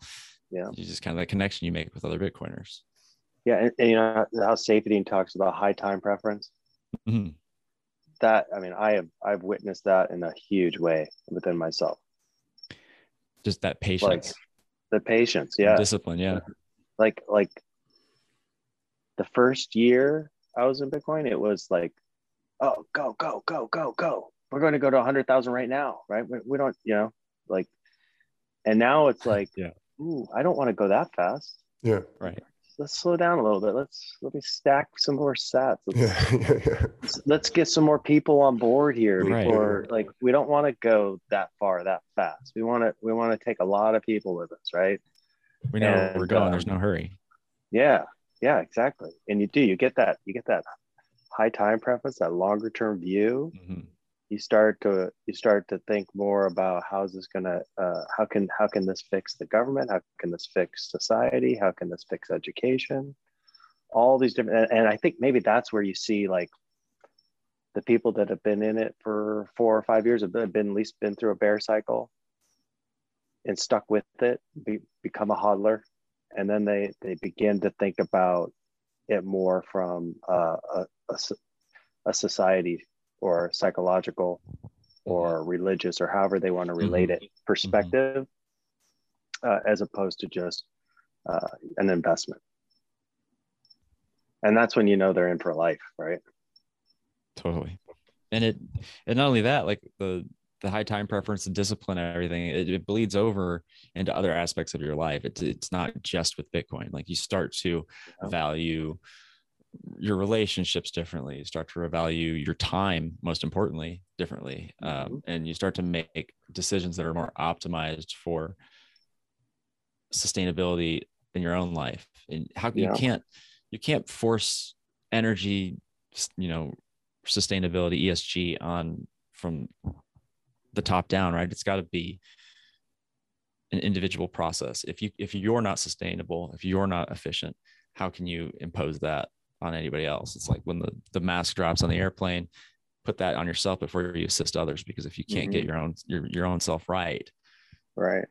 Speaker 2: Yeah.
Speaker 3: you just kind of that connection you make with other bitcoiners
Speaker 2: Yeah, and, and you know how Saifedean talks about high time preference.
Speaker 3: Mhm.
Speaker 2: That I mean, I have I've witnessed that in a huge way within myself.
Speaker 3: just that patience
Speaker 2: The patience,
Speaker 3: and
Speaker 2: yeah.
Speaker 3: discipline yeah
Speaker 2: like like the first year I was in Bitcoin, it was like, oh, go, go, go, go, go. We're going to go to 100,000 right now, right? We, we don't, you know, like, and now it's like,
Speaker 3: Yeah.
Speaker 2: ooh, I don't want to go that fast.
Speaker 1: Yeah.
Speaker 3: right
Speaker 2: Let's slow down a little bit. Let's let me stack some more sats. Let's,
Speaker 1: Yeah. yeah, yeah.
Speaker 2: let's, let's get some more people on board here
Speaker 3: Right.
Speaker 2: before, like, we don't want to go that far that fast. We want to we want to take a lot of people with us, right?
Speaker 3: we know where we're
Speaker 2: And,
Speaker 3: going there's
Speaker 2: um,
Speaker 3: no hurry
Speaker 2: Yeah, yeah, exactly. And you do, you get that, you get that high time preference, that longer term view.
Speaker 3: Mhm.
Speaker 2: You start to you start to think more about how's this gonna uh, how can how can this fix the government? How can this fix society? How can this fix education? All these different and, and I think maybe that's where you see like the people that have been in it for four or five years have been, been at least been through a bear cycle and stuck with it, be, become a hodler, and then they they begin to think about it more from uh, a, a a society or psychological or religious or however they want to relate it perspective, uh, as opposed to just uh, an investment. And that's when you know they're in for life, right?
Speaker 3: totally and it and not only that like the the high time preference and discipline and everything it, it bleeds over into other aspects of your life it's, it's not just with bitcoin like you start to
Speaker 2: Yeah.
Speaker 3: value your relationships differently. You start to revalue your time most importantly differently um, and you start to make decisions that are more optimized for sustainability in your own life. And how
Speaker 2: Yeah.
Speaker 3: you can't you can't force energy you know sustainability esg on from the top down right? It's got to be an individual process. If you if you're not sustainable if you're not efficient how can you impose that on anybody else it's like when the the mask drops on the airplane put that on yourself before you assist others because if you can't get your own your, your own self right
Speaker 2: Right.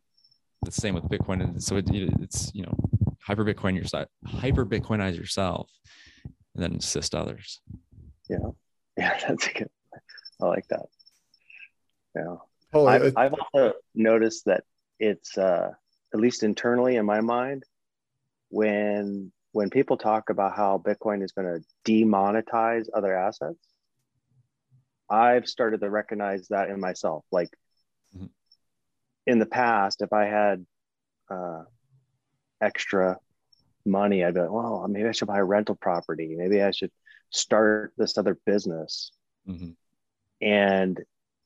Speaker 3: the same with bitcoin and so it, it's you know hyper bitcoin yourself hyper bitcoinize yourself and then assist others
Speaker 2: Yeah. Yeah. That's a good. I like that. Yeah.
Speaker 1: Paul,
Speaker 2: I've,
Speaker 1: I-
Speaker 2: I've also noticed that it's uh, at least internally in my mind when when people talk about how Bitcoin is going to demonetize other assets, I've started to recognize that in myself. Like
Speaker 3: Mhm.
Speaker 2: in the past, if I had uh, extra money, I'd be like, well, maybe I should buy a rental property. Maybe I should start this other business.
Speaker 3: Mhm.
Speaker 2: And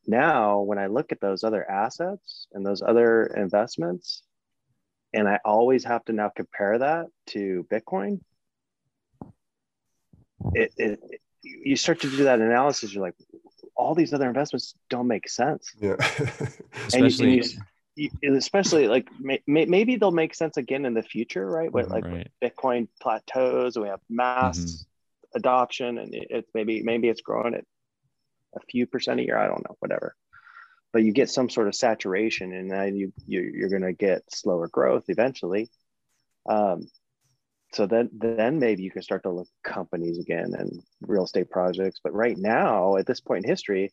Speaker 2: now when I look at those other assets and those other investments, and I always have to now compare that to Bitcoin, it, it you start to do that analysis. You're like, all these other investments don't make sense.
Speaker 1: yeah.
Speaker 2: And you-
Speaker 3: especially
Speaker 2: and you- you- especially like may, may, maybe they'll make sense again in the future, right? But like
Speaker 3: right
Speaker 2: Bitcoin plateaus, we have mass mm-hmm. adoption, and it, it's maybe maybe it's growing at a few percent a year. I don't know, whatever. But you get some sort of saturation, and then you, you you're going to get slower growth eventually. Um, so then then maybe you can start to look at companies again and real estate projects. But right now, at this point in history,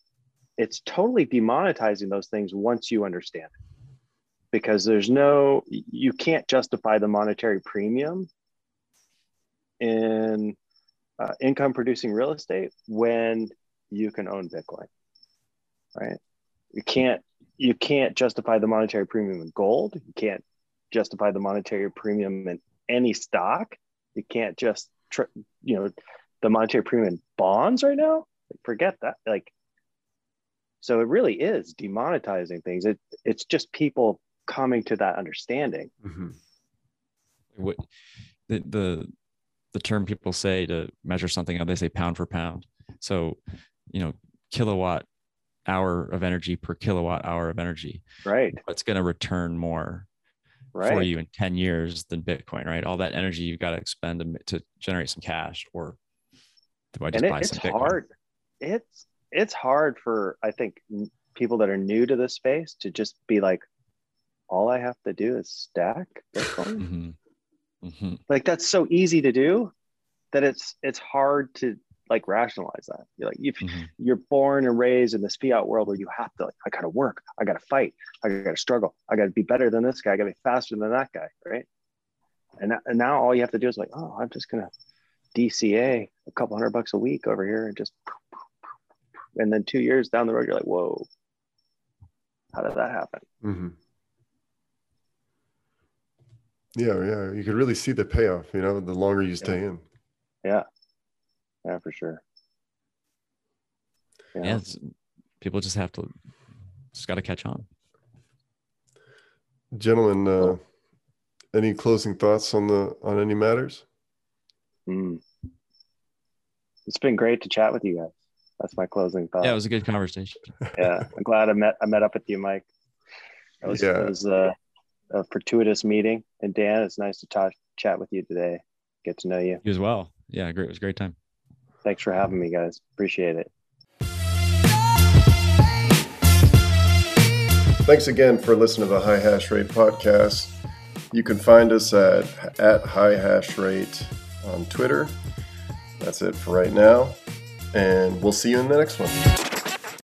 Speaker 2: it's totally demonetizing those things once you understand it because there's no you can't justify the monetary premium in uh, income producing real estate when you can own bitcoin right you can't you can't justify the monetary premium in gold. You can't justify the monetary premium in any stock. You can't just tr- you know the monetary premium in bonds right now. Forget that. Like so it really is demonetizing things. It, it's just people coming to that understanding.
Speaker 1: Mhm.
Speaker 3: what the, the the term people say to measure something they say pound for pound. So you know kilowatt hour of energy per kilowatt hour of energy.
Speaker 2: Right.
Speaker 3: What's going to return more
Speaker 2: right.
Speaker 3: for you in 10 years than bitcoin right? All that energy you've got to expend to, to generate some cash or do i just
Speaker 2: and it,
Speaker 3: buy
Speaker 2: it's
Speaker 3: some bitcoin?
Speaker 2: hard. It's it's hard for i think people that are new to this space to just be like all i have to do is stack bitcoin?
Speaker 3: Hmm hmm
Speaker 2: like that's so easy to do that it's it's hard to like rationalize that you're like if
Speaker 3: hmm
Speaker 2: you're born and raised in this fiat world where you have to like i gotta work i gotta fight i gotta struggle i gotta be better than this guy i gotta be faster than that guy right and, no- and now all you have to do is like oh i'm just gonna dca a couple hundred bucks a week over here and just and then two years down the road you're like whoa how did that happen
Speaker 1: Mm-hmm. Yeah, yeah. You could really see the payoff, you know, the longer you stay in.
Speaker 2: yeah for sure You know?
Speaker 3: yeah it's, people just have to just got to catch on
Speaker 1: Gentlemen, uh, any closing thoughts on the on any matters?
Speaker 2: Mm. it's been great to chat with you guys that's my closing thought
Speaker 3: yeah it was a good conversation
Speaker 2: yeah, I'm glad I met I met up with you, Mike. It was,
Speaker 1: Yeah.
Speaker 2: it was a, a fortuitous meeting, and Dan, it's nice to talk chat with you today. Get to know you.
Speaker 3: you as well yeah great it was a great time
Speaker 2: Thanks for having me, guys. Appreciate it.
Speaker 1: Thanks again for listening to the High Hash Rate podcast. You can find us at at High Hash Rate on Twitter. That's it for right now, and we'll see you in the next one.